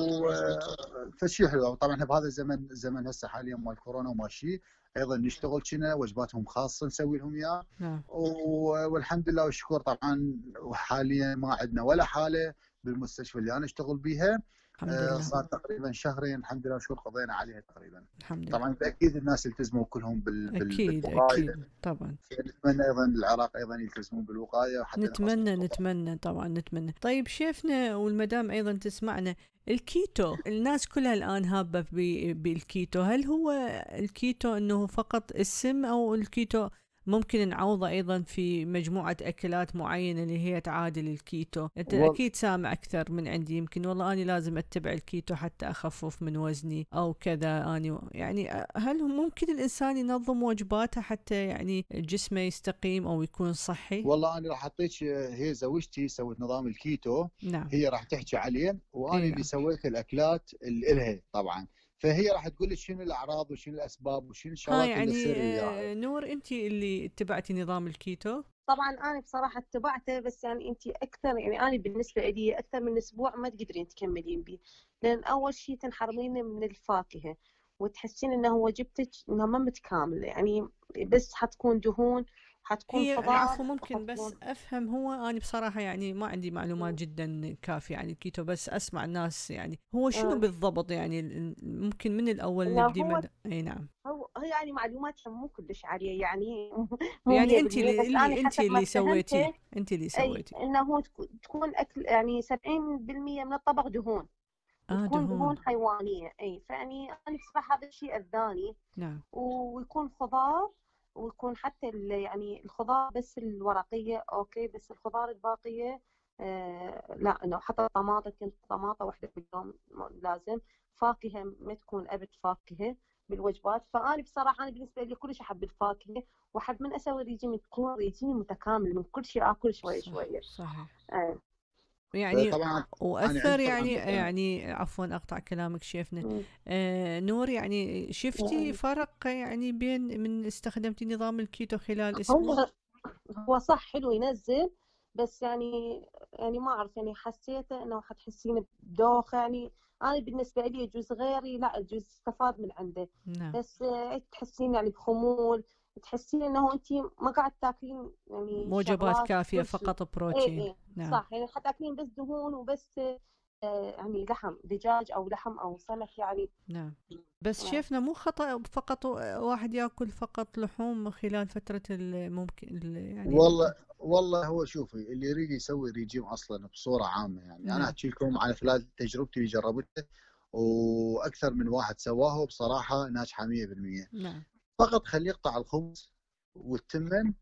فشي حلو. طبعا إحنا بهذا الزمن الزمن هسه حاليا مال كورونا وماشي أيضا نشتغل كنا وجباتهم خاصة نسوي لهم اياه نعم. والحمد لله والشكر طبعا وحاليا ما عندنا ولا حالة بالمستشفى اللي أنا أشتغل بها الحمد آه، لله. صار تقريبا شهرين الحمد لله شهور قضينا عليها تقريبا. الحمد لله. طبعا أكيد الناس التزموا كلهم بال... أكيد بالوقاية. أكيد طبعا. نتمنى أيضا العراق أيضا يلتزمون بالوقاية وحتى نتمنى نتمنى طبعا نتمنى. طيب شيفنا والمدام أيضا تسمعنا. الكيتو الناس كلها الآن هابة بالكيتو. هل هو الكيتو إنه فقط اسم أو الكيتو ممكن نعوضه أيضا في مجموعة أكلات معينة اللي هي تعادل الكيتو. أنت وال- أكيد سامع أكثر من عندي يمكن والله اني لازم أتبع الكيتو حتى أخفف من وزني أو كذا. اني يعني هل ممكن الإنسان ينظم وجباته حتى يعني جسمه يستقيم أو يكون صحي؟ والله أنا راح أعطيك هي زوجتي سوت نظام الكيتو. نعم. هي راح تحكي عليه وأنا اللي نعم. سويت الأكلات اللي إلها طبعا. فهي راح تقول لك شنو الأعراض وشنو الأسباب وشنو الشغلات اللي يعني تصير وياها آه، نور أنت اللي اتبعتي نظام الكيتو؟ طبعا أنا بصراحة اتبعته بس يعني أنت أكثر يعني أنا بالنسبة لي أكثر من أسبوع ما تقدرين تكملين به لأن أول شيء تنحرمين من الفاكهة وتحسين إنه وجبتك انها ما متكامله يعني بس حتكون دهون حتكون هي خضار العفو ممكن بس أفهم هو أنا بصراحة يعني ما عندي معلومات جدا كافيه عن الكيتو بس أسمع الناس يعني هو شنو آه. بالضبط يعني ممكن من الأول لا، نبدي هو- مد... إي نعم. هو هي يعني معلوماتها مو كلش عالية يعني يعني انت 100% اللي, انت اللي سويتيه فهمته انت اللي سويتي إنه هو تكون- تكون أكل يعني 70% من الطبق دهون. آه وتكون دهون. دهون حيوانية إي فيعني أنا بصراحة هذا الشيء أذاني. نعم. ويكون خضار ويكون حتى يعني الخضار بس الورقية okay بس الخضار الباقية آه لا إنه حتى الطماطم كنت طماطه واحدة باليوم لازم. فاكهة ما تكون أبد فاكهة بالوجبات. فأنا بصراحة أنا بالنسبة لي كلش أحب الفاكهة وأحب من أسوي ريجيم يكون ريجيم متكامل من كل شيء آكل شوي صح شوي صحيح. آه. يعني طبعا وأثر يعني طبعاً- يعني عفوا أقطع كلامك شيفنا. آه نور يعني شفتي يعني فرق يعني بين من استخدمتي نظام الكيتو خلال أسبوع؟ هو هو صح حلو ينزل بس يعني يعني ما أعرف يعني حسيته إنه حتحسين بدوخه يعني أنا بالنسبة لي يجوز غيري لا يجوز استفاد من عنده. نعم. بس تحسين يعني بخمول تحسين إنه أنت ما قاعد تاكلين يعني وجبات شغلات كافية كل شيء. فقط بروتين اي نعم. صح. يعني حتاكلين بس دهون وبس آه، يعني لحم دجاج أو لحم أو سمك يعني. نعم. بس نعم. شيفنا مو خطأ فقط واحد ياكل فقط لحوم خلال فترة الممكن ال- يعني والله والله هو شوفي اللي يريد يسوي ريجيم أصلا بصورة عامة يعني. نعم. أنا أحكي لكم على خلال تجربتي اللي جربتها وأكثر من واحد سواه بصراحة ناجحة 100% نعم. فقط خليه يقطع الخبز والتمن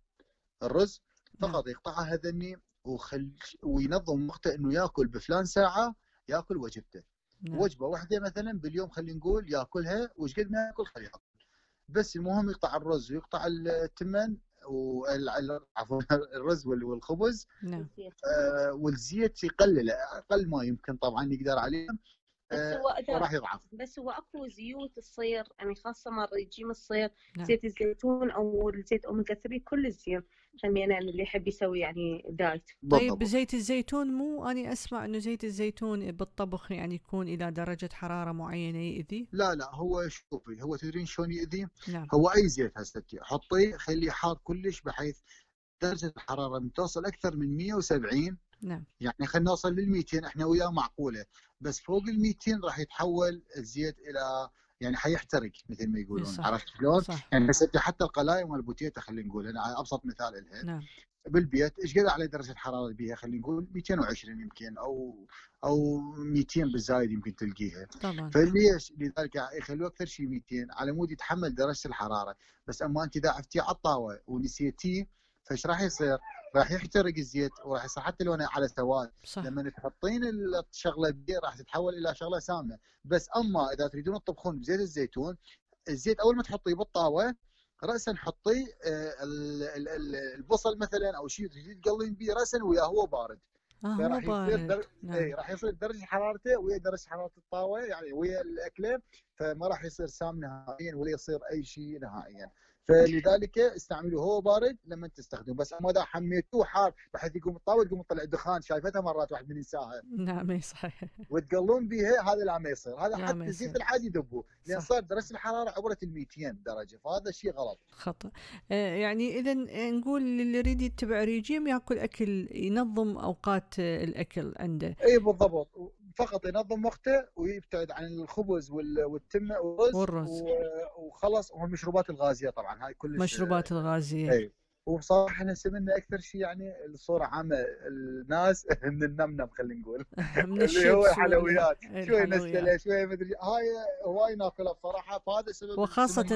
الرز نعم. فقط يقطعها هذني وخل وينظم وقته إنه يأكل بفلان ساعة يأكل وجبته. نعم. وجبة واحدة مثلا باليوم خلينا نقول يأكلها وش قد ما يأكل خليه يأكل. بس المهم يقطع الرز ويقطع التمن عفوا الرز وال- والخبز. نعم. آه، والزيت يقلل أقل ما يمكن طبعا يقدر عليه. بس آه، هو وراح يضعف. بس هو أكو زيوت تصير يعني خاصة مع رجيم الصير نعم. زيت الزيتون أو الزيت اوميجا 3 كل الزيوت خلينا اللي يحب يسوي يعني دايت. طيب بالضبط زيت الزيتون مو أنا أسمع إنه زيت الزيتون بالطبخ يعني يكون إلى درجة حرارة معينة يأذي؟ لا لا هو شوفي هو تدرين شلون يأذي؟ نعم. هو أي زيت هسه حطيه خليه حار كلش بحيث درجة الحرارة توصل أكثر من 170 نعم. يعني خلينا نوصل لل 200 إحنا وياه معقولة. بس فوق ال 200 راح يتحول الزيت إلى يعني حيحترق مثل ما يقولون. صح. عرفت شلون؟ يعني هسه حتى القلايه مال البتيتة خلينا نقول أنا أبسط مثال لها نعم. بالبيت إيش قد على درجة الحراره بيها خلينا نقول 220 يمكن أو أو 200 بالزايد يمكن تلقيها. طبعا. فليش؟ لذلك يخلوه أكثر شيء 200 على مود يتحمل درجة الحرارة. بس أما أنت إذا عفتيه على الطاوه ونسيتيه فإيش راح يصير؟ راح يحترق الزيت وراح يصير حتى لونه على سواد. صح. لما تحطين الشغلة بيه راح تتحول إلى شغلة سامة. بس أما إذا تريدون تطبخون بزيت الزيتون الزيت أول ما تحطيه بالطاوة راسا حطيه آه، ال- ال- ال- البصل مثلا أو شيء تريد تقلين بيه راسا وياه هو بارد. هو فراح يصير در... نعم. اي راح يصير درجة حرارته ويا درجة حرارة الطاوة يعني ويا الأكلة فما راح يصير سام نهائيا ولا يصير أي شيء نهائيا. فلذلك استعملوه. هو بارد لما تستخدمه. بس اما إذا حميتوه حار بحيث يقوم الطاوه تقوم تطلع دخان. شايفتها مرات واحد من ينساها. نعم صحيح. وتقلون بها هذا لا ما يصير. هذا حتى يصير. العادي يذبوه. لأن. صار درجه الحرارة عبرت ال 200 درجة. فهذا شيء غلط. خطأ. آه، يعني إذا نقول اللي يريد يتبع ريجيم يأكل أكل ينظم أوقات آه، الأكل عنده. إي بالضبط. فقط ينظم وقته ويبتعد عن الخبز وال- والتمة والرز, وخلص والمشروبات الغازية طبعا. هاي كلش مشروبات الغازية. اي وبصراحه إحنا سمعنا أكثر شيء يعني الصورة عامة الناس من النمنم خلينا نقول. من اللي هو وال- الحلويات شوي الحلويات. نستله شوي مدري هاي هواي ناكلها بصراحة. فهذا سبب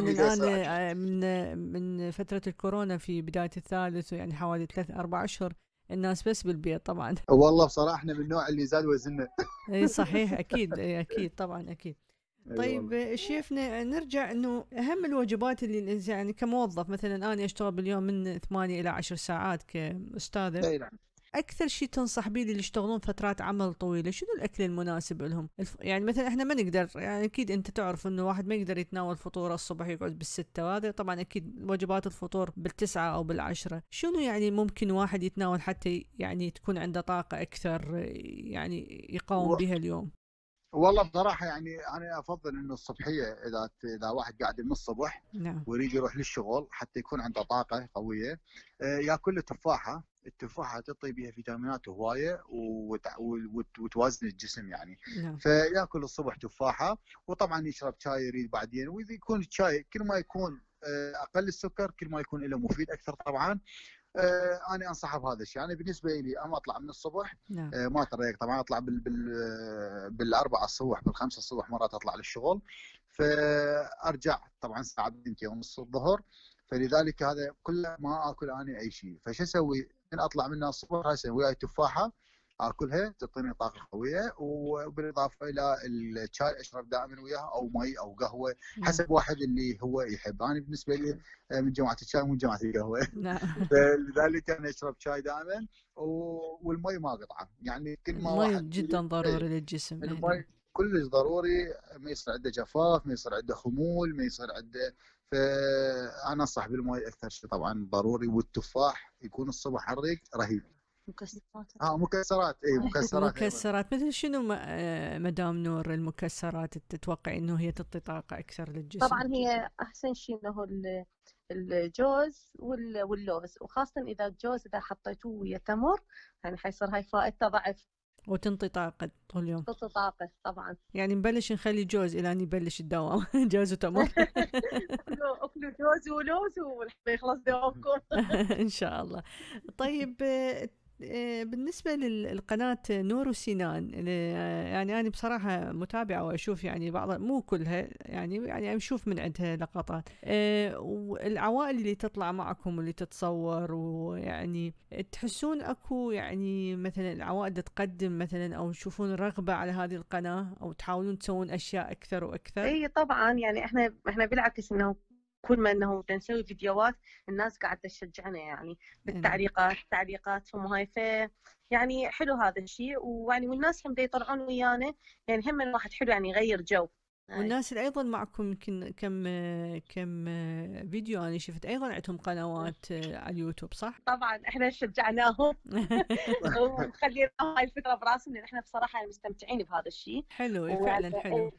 الآن صراحة. آه، من من فترة الكورونا في بداية الثالث ويعني حوالي ثلاث أربع أشهر الناس بس بالبيت طبعا. والله بصراحة إحنا من النوع اللي زاد وزنه إي صحيح أكيد أكيد طبعا أكيد. أي طيب شيفنا نرجع إنه أهم الوجبات اللي الإنسان- يعني كموظف مثلا أنا أشتغل باليوم من ثمانية إلى عشر ساعات كاستاذه أي نعم. أكثر شيء تنصح به اللي يشتغلون فترات عمل طويلة شنو الأكل المناسب لهم؟ الف... يعني مثلا إحنا ما نقدر يعني أكيد أنت تعرف إنه واحد ما يقدر يتناول فطوره الصبح يقعد بالستة وهذا طبعا أكيد وجبات الفطور بالتسعة أو بالعشرة. شنو يعني ممكن واحد يتناول حتى يعني تكون عنده طاقة أكثر يعني يقاوم و- بها اليوم؟ والله بصراحة يعني أنا أفضل إنه الصبحية إذا إذا واحد قاعد من الصبح نعم. ويريد يروح للشغل حتى يكون عنده طاقة قوية آه، يأكل تفاحه التفاحة تعطي بها فيتامينات هوايه وت- وت- وتوازن الجسم يعني. نعم. فيأكل الصبح تفاحة وطبعا يشرب شاي يريد بعدين وإذا يكون الشاي كل ما يكون آه، أقل السكر كل ما يكون له مفيد أكثر طبعا. آه، أنا أنصحه بهذا الشيء. أنا بالنسبة لي أما أطلع من الصبح نعم. آه، ما تريق. طبعا أطلع بال بال بالأربعة الصبح بالخمسة الصبح مرات أطلع للشغل. فأرجع طبعا الساعة بنتين ونص الظهر. فلذلك هذا كله ما أكل أنا أي شيء. فشو أسوي؟ من أطلع منها الصبح هسه وياي تفاحة. اكلها تعطيني طاقة قوية وبالإضافة إلى الشاي أشرب دائما وياها أو مي أو قهوة نعم. حسب واحد اللي هو يحب. أنا بالنسبة لي آه، من جماعة الشاي ومن جماعة القهوة. نعم. فلذلك أنا أشرب شاي دائما والمي ما قطعة. يعني كل ما المي جدا ضروري للجسم إيه، نعم. المي كلش ضروري. ما يصير عنده جفاف ما يصير عنده خمول ما يصير عنده فانا أنصح بالمي أكثر شيء طبعا ضروري والتفاح يكون الصبح حريق رهيب. مكسرات. آه مكسرات. اي مكسرات. مكسرات. مثل شنو آه، مدام نور المكسرات تتوقع إنه هي تعطي طاقه أكثر للجسم؟ طبعا هي أحسن شيء إنه ال- الجوز وال- واللوز. وخاصة إذا الجوز إذا حطيتوه ويا تمر يعني حيصير هاي فائدته ضعف. وتنطي طاقه طول اليوم. تعطي طاقه طبعا. يعني نبلش نخلي جوز إلى أن يبلش الدوام. جوز وتمر. أكلوا أكلوا جوز ولوز ويخلص دوامكم. إن شاء الله. طيب آه، بالنسبة للقناة نور وسنان آه، يعني أنا بصراحة متابعة وأشوف يعني بعض مو كلها يعني يعني أشوف من عندها لقطات. آه، والعوائل اللي تطلع معكم واللي تتصور ويعني تحسون أكو يعني مثلا العوائل تقدم مثلا أو تشوفون رغبة على هذه القناة أو تحاولون تسوون أشياء أكثر وأكثر؟ اي طبعا يعني إحنا إحنا بالعكس إنه كل ما انه نسوي فيديوهات الناس قاعدة تشجعنا يعني بالتعليقات تعليقاتهم وهاي ف يعني حلو هذا الشيء ويعني والناس هم يطلعون ويانا. يعني هم الواحد حلو يعني يغير جو. والناس اللي أيضا معكم يمكن كم كم فيديو أنا شفت. أيضا عندهم قنوات على اليوتيوب صح؟ طبعا إحنا شجعناهم. وخلينا هاي الفكرة براسنا. إحنا بصراحة مستمتعين بهذا الشيء حلو إيه، فعلا حلو.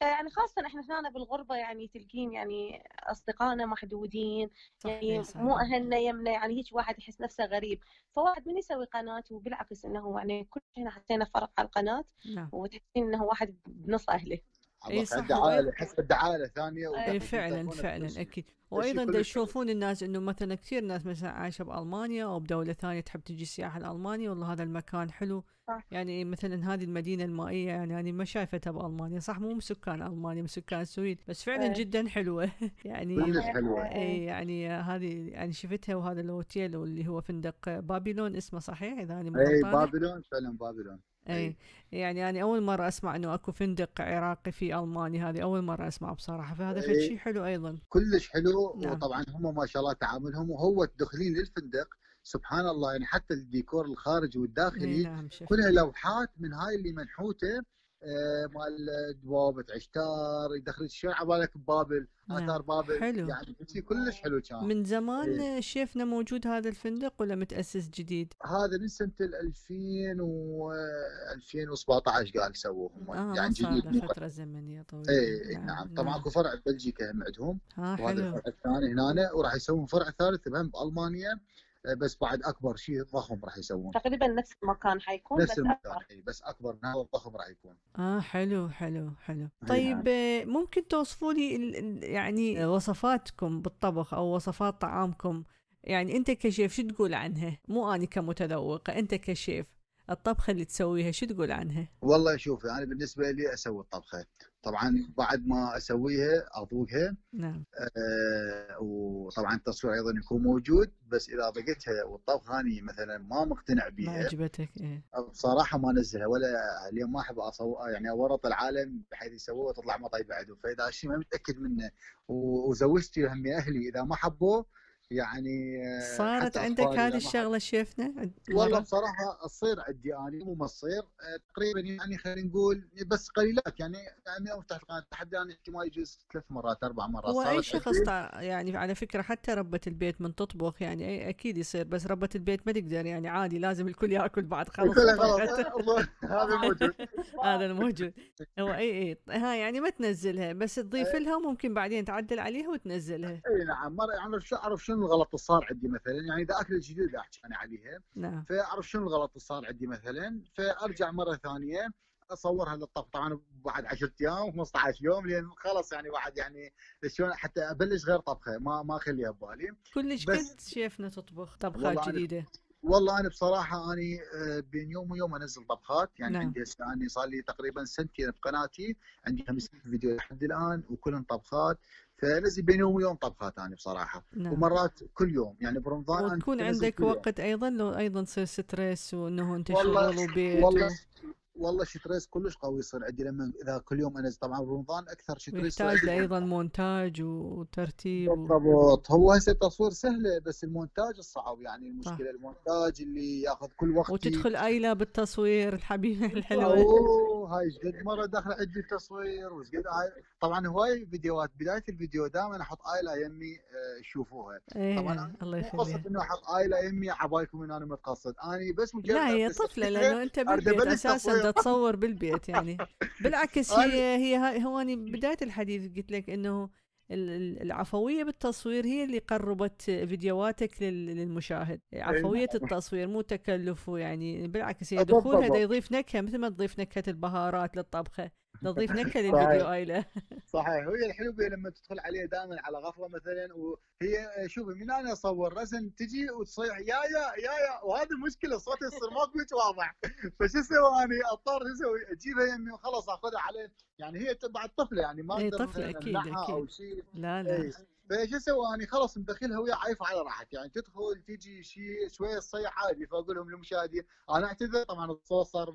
يعني خاصة إحنا هنا بالغربة يعني تلقين يعني أصدقائنا محدودين يعني صحيح. مو أهلنا يمنا يعني هيك واحد يحس نفسه غريب. فواحد من يسوي قناة وبالعكس إنه يعني كل هنا حطينا فرد على القناة نعم. وتحسين إنه واحد بنص أهله. إي عبالك صح، الدعايه وأيض- حسب الدعايه الثانية إي اي فعلا فعلا. أكيد. وأيضا. يشوفون الناس إنه مثلا كثير ناس مثلا عايشة بألمانيا أو بدولة ثانية تحب تجي سياحه لالمانيا والله هذا المكان حلو. صح. يعني مثلا هذه المدينة المائية يعني أنا ما شايفتها بألمانيا. صح مو من سكان ألمانيا من سكان السويد بس فعلا إيه. جدا حلوة. يعني كلش حلوة. اي يعني هذه يعني شفتها وهذا الأوتيل اللي هو فندق بابيلون اسمه صحيح؟ إذا أنا اي؟ بابلون فعلا بابلون. اي يعني أنا أول مرة أسمع إنه أكو فندق عراقي في ألمانيا. هذه أول مرة اسمع بصراحة. فهذا. شيء حلو أيضا. كلش حلو. نعم. وطبعا هم ما شاء الله تعاملهم. وهو الدخلين للفندق سبحان الله يعني حتى الديكور الخارجي والداخلي نعم كلها لوحات من هاي اللي منحوته آه، مال دوابة عشتار يدخل شلون عبالك ببابل نعم. آثار بابل حلو. يعني شيء كلش حلو كان من زمان إيه. شيفنا موجود هذا الفندق ولا متأسس جديد؟ هذا من سنة ال 2000 و 2017 قال سووه هم آه يعني جديد مو فترة زمنية طويلة إي نعم طبعا نعم. أكو فرع ببلجيكا هم عندهم ها وهذا الفرع الثاني هنا وراح يسوون فرع ثالث هم بالمانيا آه، بس بعد أكبر شيء ضخم راح يسوون. تقريبا نفس المكان حيكون نفس بس المكان أكبر. إي، بس أكبر هذا الضخم راح يكون. آه حلو حلو حلو. أي طيب آه، ممكن توصفوا لي يعني وصفاتكم بالطبخ أو وصفات طعامكم. يعني أنت كشيف شو تقول عنها؟ مو أنا كمتذوقة أنت كشيف الطبخة اللي تسويها شو تقول عنها؟ والله شوفي أنا بالنسبة لي أسوي الطبخة. طبعا بعد ما أسويها أذوقها. نعم. آه، وطبعا التصوير أيضا يكون موجود بس إذا ذقتها والطبخ هاني مثلا ما مقتنع ما بيها. عجبتك إيه. بصراحة ما انزلها ولا اليوم ما أحب اصور يعني أورط العالم بحيث يسووه وتطلع ما طيبه عدو فإذا شيء ما متأكد منه وزوجتي وهم أهلي إذا ما حبوه يعني آه، صارت عندك هذه ما الشغلة شيفنا؟ عند- والله مرة؟ بصراحة تصير عندي أنا مو ما تصير آه، تقريبا يعني خلينا نقول بس قليلات يعني يعني يوم فتحت قناة التحدي أنا احتمال يجوز ثلاث مرات أربع مرات هو أي شخص. يعني على فكرة حتى ربة البيت من تطبخ يعني أي أكيد يصير بس ربة البيت ما تقدر يعني عادي لازم الكل يأكل بعد خلاص. الله، هذا موجود هذا الموجود هو اي أي ها يعني ما تنزلها بس تضيف لها وممكن بعدين تعدل عليها وتنزلها إي نعم يعني أعرف شنو الغلط اللي صار عندي مثلا؟ يعني إذا أكل جديد أحكي أنا عليها. نعم. فأعرف شنو الغلط اللي صار عندي مثلا؟ فأرجع مرة ثانية أصورها للطبخ طبعا بعد 10 أيام 15 يوم لأن خلاص يعني واحد يعني شلون حتى أبلش غير طبخة. ما ما أخليها ببالي كلش قد شيفنا تطبخ طبخات جديدة. والله أنا بصراحة اني آه، بين يوم ويوم أنزل طبخات. يعني نعم. عندي هسه اني صار لي تقريبا سنتين بقناتي. عندي 50 فيديو لحد الآن وكلهم طبخات. فانزل بين يوم ويوم طبخات أنا بصراحة نعم ومرات كل يوم يعني برمضان وتكون عندك. وقت أيضا لو أيضا تصير stress وإنه انت شغل وبيت والله. والله stress كلش قوي يصير عندي لما إذا كل يوم أنزل. طبعا برمضان أكثر stress عندي. أيضا مونتاج وترتيب. بالضبط. هو هسه التصوير سهلة بس المونتاج الصعب. يعني المشكلة المونتاج اللي ياخذ كل وقتي وتدخل ايلا بالتصوير الحبيبه الحلوة. اوه هاي قد مرة داخل عندي تصوير وش قد هاي. طبعا هواي فيديوهات بداية الفيديو دائما أحط ايلا يمي آه، شوفوها. إيه طبعا الله مو يخليها. قصد إنه أحط ايلا يمي عبالكم ان أنا متقصد. اني بس مجرد لا هي لأنه أنت أريد بالبيت أبلش أساسا تصوير. دا تصور بالبيت يعني بالعكس أنا- هي هي هاي- هو أنا بداية الحديث قلت لك إنه ال- ال- العفوية بالتصوير هي اللي قربت فيديوهاتك لل- للمشاهد عفوية التصوير مو تكلف يعني بالعكس هي. دخولها يضيف نكهة مثل ما تضيف نكهة البهارات للطبخة دا تضيف نكهة للفيديو أيلا صحيح. وهي الحلو بها لما تدخل عليها دائما على غفلة مثلا وهي شوفي من أنا أصور رسم تجي وتصيح يا يا يا يا وهذه المشكلة صوتي يصير ماكو واضح. فشو أسوي أنا أضطر شو أسوي أجيبها يمي وخلاص أخذها عليه يعني هي بعد طفله يعني ما إيه، أقدر طفلة، أكيد، أمنعها أو أكيد. شيء. لا لا. اي فشو أسوي أنا خلاص مدخلها وهي عايفه على راحتي يعني تدخل تجي شيء شوية تصيح عادي فاقول لهم للمشاهدين أنا أعتذر طبعا الصوت صار آه،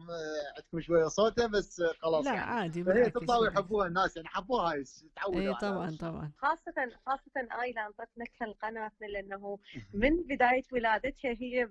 عندكم شوية صوته بس خلاص لا يعني. عادي فهي بالعكس تطلع. ويحبوها الناس يعني حبوها هاي تعودوا اي طبعا. طبعا خاصة خاصة آيلا انطتنا لقناتنا لأنه من بداية ولادتها هي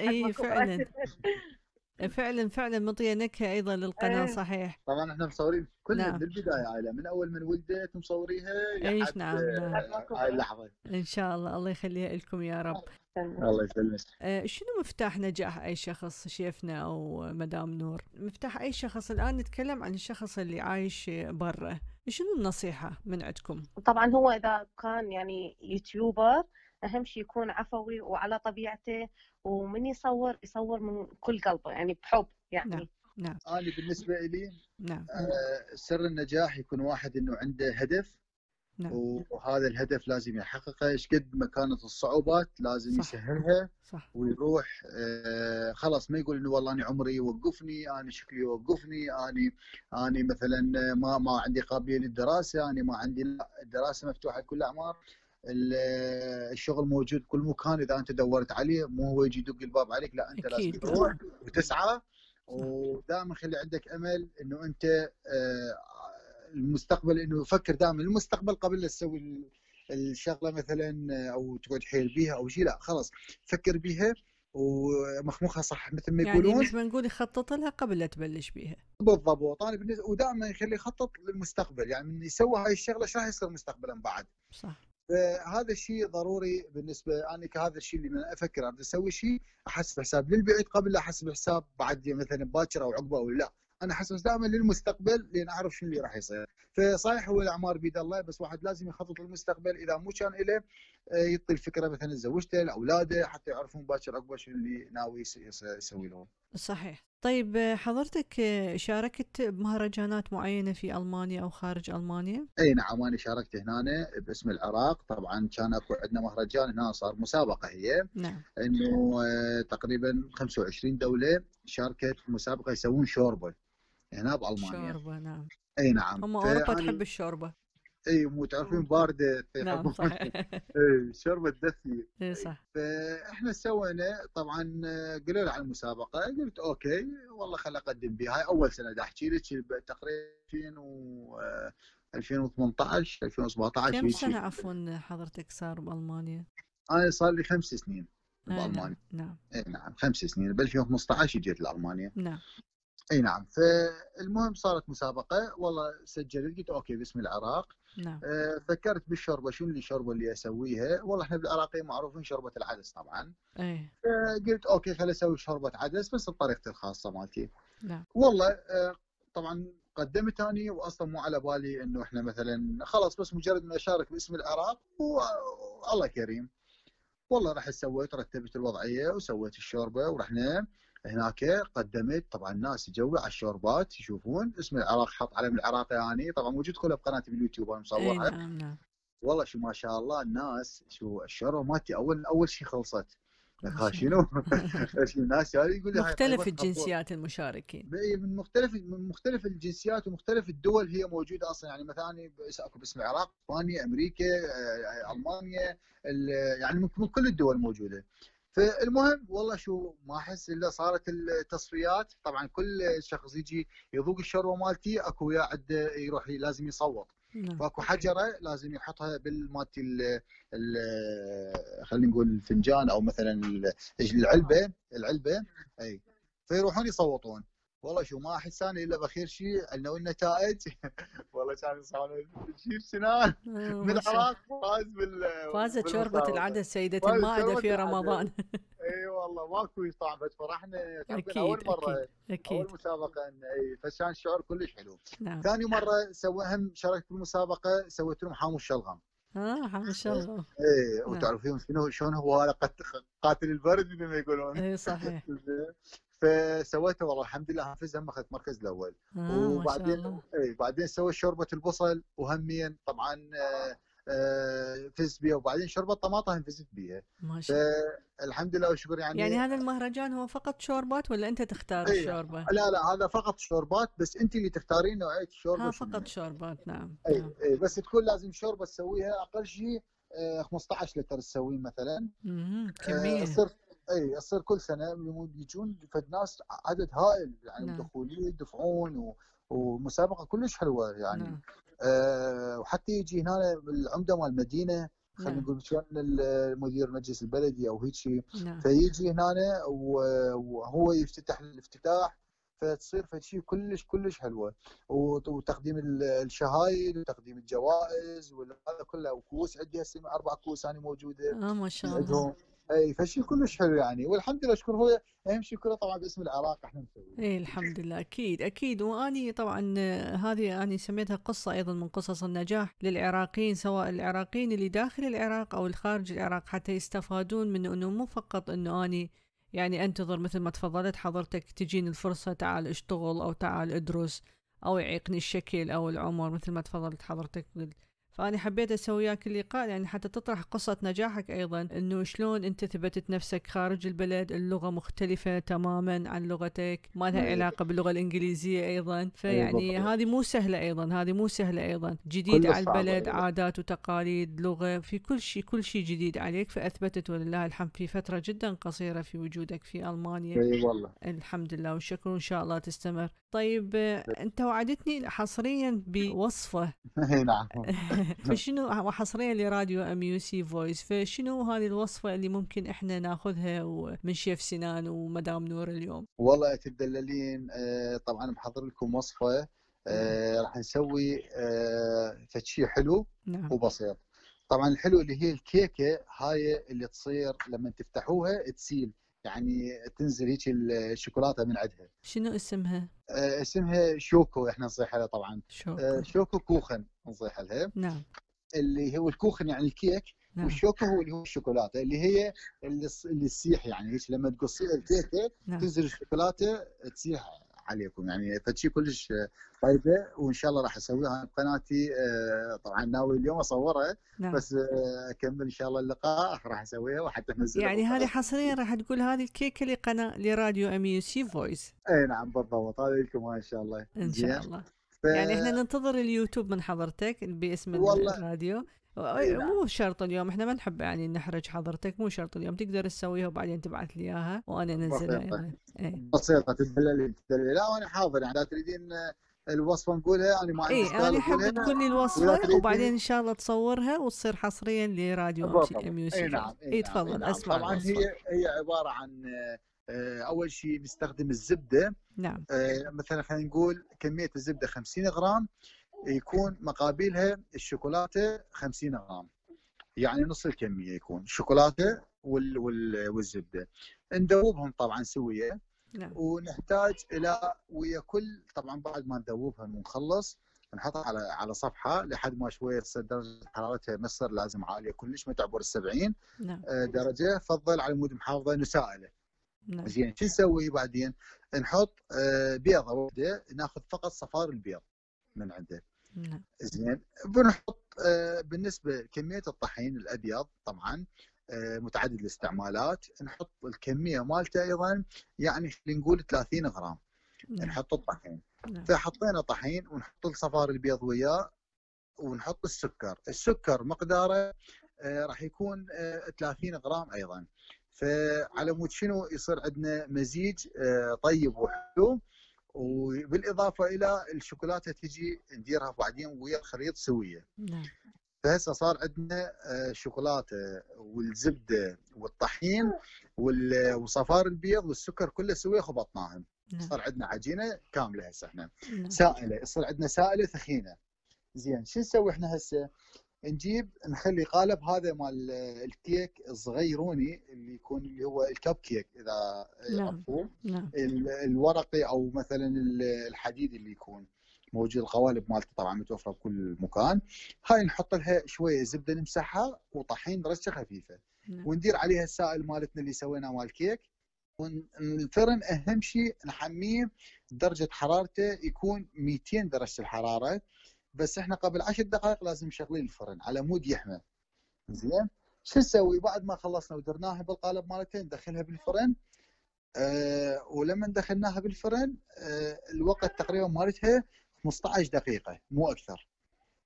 إي ما فعلاً. فعلا فعلا مطية نكهة أيضا للقناة إيه. صحيح. طبعا إحنا مصورين كلها نعم. من البداية عائله من أول من ولدت مصوريها لحد نعم، نعم. هاي اللحظة. إن شاء الله الله يخليها لكم يا رب. الله يسلمك. آه، شنو مفتاح نجاح أي شخص شيفنا أو مدام نور؟ مفتاح أي شخص الآن نتكلم عن الشخص اللي عايش برا. شنو النصيحة من عندكم؟ طبعا هو إذا كان يعني يوتيوبر أهم شيء يكون عفوي وعلى طبيعته ومن يصور يصور من كل قلبه يعني بحب يعني. نعم. نعم. أنا بالنسبة لي نعم. آه، سر النجاح يكون واحد إنه عنده هدف نعم. وهذا الهدف لازم يحققه. إيش قد ما كانت الصعوبات لازم صح. يسهلها صح. ويروح آه، خلاص ما يقول إنه والله أنا عمري يوقفني أنا شكلي يوقفني أنا أنا مثلا ما ما عندي قابلية للدراسة أنا ما عندي لا الدراسة مفتوحة لكل الأعمار. ال- الشغل موجود كل مكان إذا أنت دورت عليه مو هو يجي يدق الباب عليك لا أنت لازم. تروح وتسعى. ودائما خلي عندك أمل إنه أنت آه، المستقبل إنه فكر دائما المستقبل قبل لا تسوي ال- الشغلة مثلا أو تقعد حيل بيها أو شيء لا خلاص فكر بيها ومخمخها صح مثل ما يعني يقولون. مثل ما نقول يخطط لها قبل لا تبلش بيها. بالضبط. أنا بالنسبة ودائما يخلي يخطط للمستقبل. يعني من يسوي هاي الشغلة إيش راح يصير مستقبلا بعد؟ صح. فهذا الشيء ضروري بالنسبة أنا كهذا الشيء اللي من أفكر ابدا أسوي شيء أحسب حساب للبعيد قبل لا أحسب حساب بعد مثلا باكر أو عقبة أو لا. أنا أحسب دائما للمستقبل لأن أعرف شنو اللي راح يصير. فصحيح هو الأعمار بيد الله بس واحد لازم يخطط للمستقبل إذا مو كان له آه، يعطي الفكرة مثلا زوجته لأولاده حتى يعرفون باكر عقبة شنو اللي ناوي يس- يس- يسوي لهم. صحيح. طيب حضرتك شاركت بمهرجانات معينة في ألمانيا أو خارج ألمانيا؟ إي نعم أنا شاركت هنا باسم العراق. طبعا كان أكو عندنا مهرجان هنا صار مسابقة هي. نعم. إنه آه، تقريبا 25 دولة شاركت في مسابقة يسوون شوربة هنا بألمانيا. شوربة نعم. إي نعم. هم أوروبا تحب الشوربة. اي مو تعرفين بارده نعم صحيح. اي شوربه دافيه إيه صح. فإحنا سوينا طبعا قالوا لي على المسابقة. قلت okay والله خل أقدم بها هاي أول سنة دا أحكي لك تقريبا 2000 و آه، 2018 2017 كم سنة عفوا حضرتك صار بألمانيا؟ أنا صار لي خمس سنين آه، نعم بألمانيا. نعم. إي نعم خمس سنين. ب 2015 جيت لألمانيا. نعم. إي نعم فالمهم صارت مسابقة. والله سجلت قلت okay باسم العراق. نعم. آه، فكرت بالشوربة شنو اللي الشوربة اللي أسويها؟ والله إحنا بالعراقيين معروفين شوربة العدس طبعا. إيه. قلت okay خل أسوي شوربة عدس بس بطريقتي الخاصة مالتي. نعم. والله آه، طبعا قدمت أني وأصلا مو على بالي إنه إحنا مثلا خلاص بس مجرد ما أشارك باسم العراق والله كريم. والله رحت سويت رتبت الوضعية وسويت الشوربة ورحنا. هناك قدمت طبعا الناس يجوا على الشوربات يشوفون اسم العراق حط علم العراق يعني طبعا موجود كله بقناتي باليوتيوب أنا إيه مصورها نعم نعم. والله شو ما شاء الله الناس شو الشوربة مالتي أول أول شيء خلصت. ها شنو؟ الناس يعني يقول لي مختلف. الجنسيات المشاركين. من مختلف من مختلف الجنسيات ومختلف الدول هي موجودة أصلا. يعني مثلا أكو باسم العراق اسبانيا أمريكا آه، ألمانيا ال- يعني من كل الدول موجودة. فالمهم والله شو ما أحس إلا صارت التصفيات. طبعا كل شخص يجي يذوق الشوربة مالتي أكو وياه عنده يروح لازم يصوت. نعم. فأكو حجرة لازم يحطها بالمالتي ال- ال- خلينا نقول الفنجان أو مثلا ال- العلبة العلبة أي فيروحون يصوتون. والله شو ما أحس أنا إلا بخير شيء عندنا النتائج والله كان شيء سنان آه، من العراق فاز بال فازت بالمسابقة. العدس المائدة شوربة في. رمضان. إي والله ماكو صعبه فرحنا. أكيد أول مرة. أكيد أول مسابقة. إي فكان شعور كلش حلو. نعم. ثاني مرة سوى هم شاركت بالمسابقه سويت لهم حاموا الشلغم آه ما شاء الله إيه. وتعرفين شنو شلون هو هذا قاتل البرد مثل ما يقولون. إيه صحيح. فسويته والله الحمد لله حفز هم أخذت المركز الأول آه وبعدين إي بعدين سوى شوربة البصل وهمين طبعا آه، آه، فزت بيها وبعدين شوربة طماطم هم فزت بيها ما شاء الله فالحمد لله والشكر يعني يعني هذا المهرجان هو فقط شوربات ولا أنت تختار إيه. الشوربة؟ لا لا هذا فقط شوربات بس أنت اللي تختارين نوعية الشوربة ها. فقط شوربات نعم إي نعم إي بس تكون لازم شوربة تسويها أقل شيء آه، 15 لتر تسوين مثلا. آه، كمية إي يصير كل سنة يجون فد ناس عدد هائل يعني نعم. دخولين يدفعون و... ومسابقة كلش حلوة يعني. نعم. آه وحتى يجي هنا العمدة مال المدينة خلينا نعم. نقول كان المدير المجلس البلدي أو هيك شيء نعم. فيجي هنا وهو يفتتح الافتتاح فتصير فد شيء كلش كلش حلوة. وت- وتقديم ال- الشهايد وتقديم الجوائز وهذا كله وكؤوس عندي هسه أربع كؤوس أنا موجودة. آه ما شاء الله. عندهم إي فشيء كلش حلو يعني. والحمد لله اشكر هو أهم شيء كله طبعا باسم العراق إحنا مسويه إيه الحمد لله. أكيد أكيد. وأني طبعا هذه أني سميتها قصة أيضا من قصص النجاح للعراقيين سواء العراقيين اللي داخل العراق أو الخارج العراق حتى يستفادون من إنه مو فقط إنه أني يعني أنتظر مثل ما تفضلت حضرتك تجيني الفرصة تعال اشتغل أو تعال ادرس أو يعيقني الشكل أو العمر مثل ما تفضلت حضرتك قلت. فأنا حبيت أسوي وياك اللقاء يعني حتى تطرح قصة نجاحك أيضا أنه شلون أنت ثبتت نفسك خارج البلد اللغة مختلفة تماما عن لغتك ما لها. علاقة باللغة الإنجليزية أيضا. فيعني بالضبط. هذه مو سهلة أيضا هذه مو سهلة أيضا. جديد على البلد أيضاً. عادات وتقاليد لغة في كل شيء كل شيء جديد عليك. فأثبتت ولله الحمد في فترة جدا قصيرة في وجودك في ألمانيا. إي والله. الحمد لله والشكر وإن شاء الله تستمر. طيب أنت وعدتني حصريا بوصفة. نعم. فشنو وحصريا لراديو MUC Voice فشنو هذه الوصفة اللي ممكن إحنا ناخذها من شيف سنان ومدام نور اليوم؟ والله تدللين آه، طبعا محضر لكم وصفة آه، راح نسوي آه، فد شيء حلو نعم. وبسيط. طبعا الحلو اللي هي الكيكة هاي اللي تصير لما تفتحوها تسيل. يعني تنزل هيك الشوكولاتة من عندها. شنو اسمها؟ آه، اسمها شوكو إحنا نصيح لها طبعا. شو آه، شوكو كوخن نصيح لها. نعم. اللي هو الكوخن يعني الكيك نعم. والشوكو هو اللي هو الشوكولاتة اللي هي اللي تسيح يعني هيك لما تقصيها الكيكه نعم تنزل الشوكولاتة تسيح عليكم يعني فشي كلش طيبة وإن شاء الله راح أسويها بقناتي آه، طبعا ناوي اليوم أصورها نعم بس آه، أكمل إن شاء الله اللقاء راح أسويها وحتى أنزلها يعني هذه. حصريا راح تقول هذه الكيكة لقناة لراديو MUC Voice اي نعم بالضبط هذا لكم ان شاء الله إن. شاء الله ف... يعني إحنا ننتظر اليوتيوب من حضرتك باسم والله. الراديو. مو شرط اليوم إحنا ما نحب يعني نحرج حضرتك مو شرط اليوم تقدر تسويها وبعدين تبعث لي إياها وأنا أنزلها بسيطة. أيضا إي بسيطة تدللي تدللي لا وأنا حاضر يعني لا تريدين الوصفة نقولها أنا ما عندي إي أنا أحب. تقول لي الوصفة وبعدين إن شاء الله تصورها وتصير حصريا لراديو. MU إي نعم إي نعم، تفضل نعم. أسمع طبعا الوصفة. هي هي عبارة عن آه، أول شيء نستخدم الزبدة نعم آه، مثلا خلينا نقول كمية الزبدة 50 غرام يكون مقابلها الشوكولاتة 50 غرام. يعني نص الكمية يكون. الشوكولاتة وال وال والزبدة. ندوبهم طبعا سوية. نعم. ونحتاج إلى ويا كل طبعا بعد ما ندوبهم ونخلص نحطها على على صفحة لحد ما شوية تصير درجة حرارتها ما تصير لازم عالية كلش ما تعبر ال 70 نعم. آه، درجة فضل على مود محافظة انه سائله نعم. زين شو نسوي بعدين؟ نحط آه، بيضة واحدة ناخذ فقط صفار البيض. من عنده نعم. زين بنحط آه، بالنسبة لكميه الطحين الأبيض طبعا آه، متعدد الاستعمالات. نحط الكمية مالته أيضا يعني خلينا نقول 30 غرام. نعم. نحط الطحين. نعم. فحطينا طحين ونحط الصفار البيض وياه ونحط السكر. السكر مقداره آه، راح يكون آه، 30 غرام أيضا. فعلى مود شنو يصير عندنا مزيج طيب وحلو. وبالإضافة إلى الشوكولاتة تجي نديرها بعدين ويا الخليط سوية. نعم. فهسه صار عندنا آه، شوكولاتة والزبدة والطحين وال- وصفار البيض والسكر كله سويه خبطناهم. نعم. صار عندنا عجينة كاملة هسه إحنا. نعم. سائلة يصير عندنا سائلة ثخينة. زين شو نسوي إحنا هسه؟ نجيب نخلي قالب هذا مال الكيك الصغيروني اللي يكون اللي هو الكب كيك إذا نعم. مفهوم نعم. ال- الورقي أو مثلا ال- الحديد اللي يكون موجود القوالب مالته طبعا متوفرة بكل مكان. هاي نحط لها شوية زبدة نمسحها وطحين رشة خفيفة. نعم. وندير عليها السائل مالتنا اللي سويناه مال الكيك والفرن أهم شيء نحميه درجة حرارته يكون 200 درجة الحرارة. بس إحنا قبل 10 دقائق لازم تشغلين الفرن على مود يحمى زين؟ شو نسوي؟ بعد ما خلصنا ودرناها بالقالب مالتين ندخلها بالفرن. آه ولما دخلناها بالفرن آه الوقت تقريبا مالتها 15 دقيقة مو أكثر.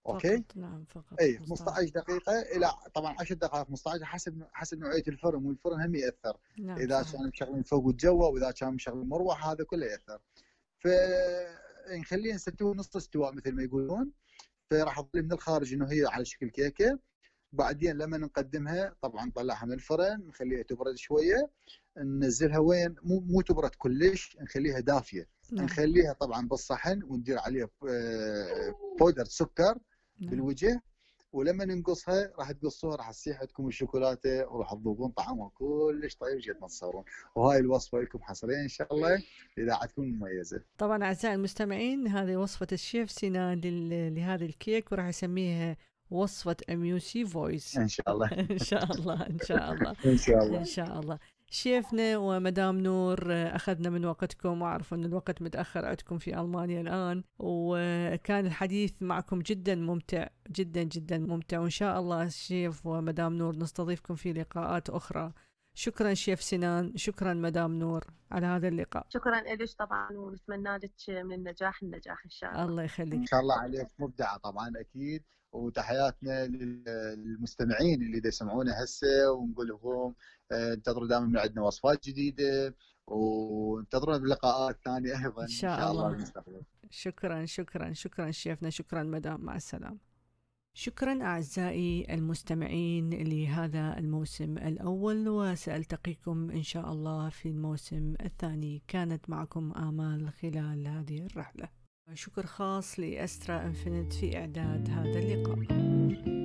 أوكي؟ فقط نعم فقط. اي 15 دقيقة إلى طبعا 10 دقائق 15 حسب حسب نوعية الفرن والفرن هم يأثر. نعم إذا. كان مشغلين فوق الجو وإذا كان مشغلين مروحة هذا كله يأثر. فنخليه نستوي نص استواء مثل ما يقولون. فراح تظل من الخارج إنه هي على شكل كيكة. بعدين لما نقدمها طبعا نطلعها من الفرن نخليها تبرد شوية. ننزلها وين؟ مو مو تبرد كلش نخليها دافية. نعم. نخليها طبعا بالصحن وندير عليها آه، powder سكر نعم. بالوجه. ولما ننقصها راح تقصوها راح تصيح عندكم الشوكولاتة وراح تذوقون طعمها كلش طيب جد ما تصورون. وهاي الوصفة لكم حصريا إن شاء الله اذاعتكم مميزة. طبعا أعزائي المستمعين هذه وصفة الشيف سنان لهذه الكيك وراح يسميها وصفة MUC Voice إن شاء الله. إن شاء الله إن شاء الله. إن شاء الله. إن شاء الله. شيفنا ومدام نور أخذنا من وقتكم وأعرف أن الوقت متأخر عندكم في ألمانيا الآن. وكان الحديث معكم جدا ممتع جدا جدا ممتع. وإن شاء الله شيف ومدام نور نستضيفكم في لقاءات أخرى. شكرا شيف سنان شكرا مدام نور على هذا اللقاء. شكرا لك طبعا ونتمنى لك من النجاح النجاح إن شاء الله. الله يخليك. إن شاء الله عليك مبدعة طبعا أكيد. وتحياتنا للمستمعين اللي يسمعونا هسه ونقول لهم آه، انتظروا دائما من عندنا وصفات جديدة وانتظرونا بلقاءات ثانية أيضا إن شاء, الله, الله. شكرا شكرا شكرا شيفنا شكرا مدام. مع السلامة. شكرا أعزائي المستمعين لهذا الموسم الأول وسألتقيكم إن شاء الله في الموسم الثاني. كانت معكم آمال خلال هذه الرحلة. شكر خاص لأسترا إنفينيت في إعداد هذا اللقاء.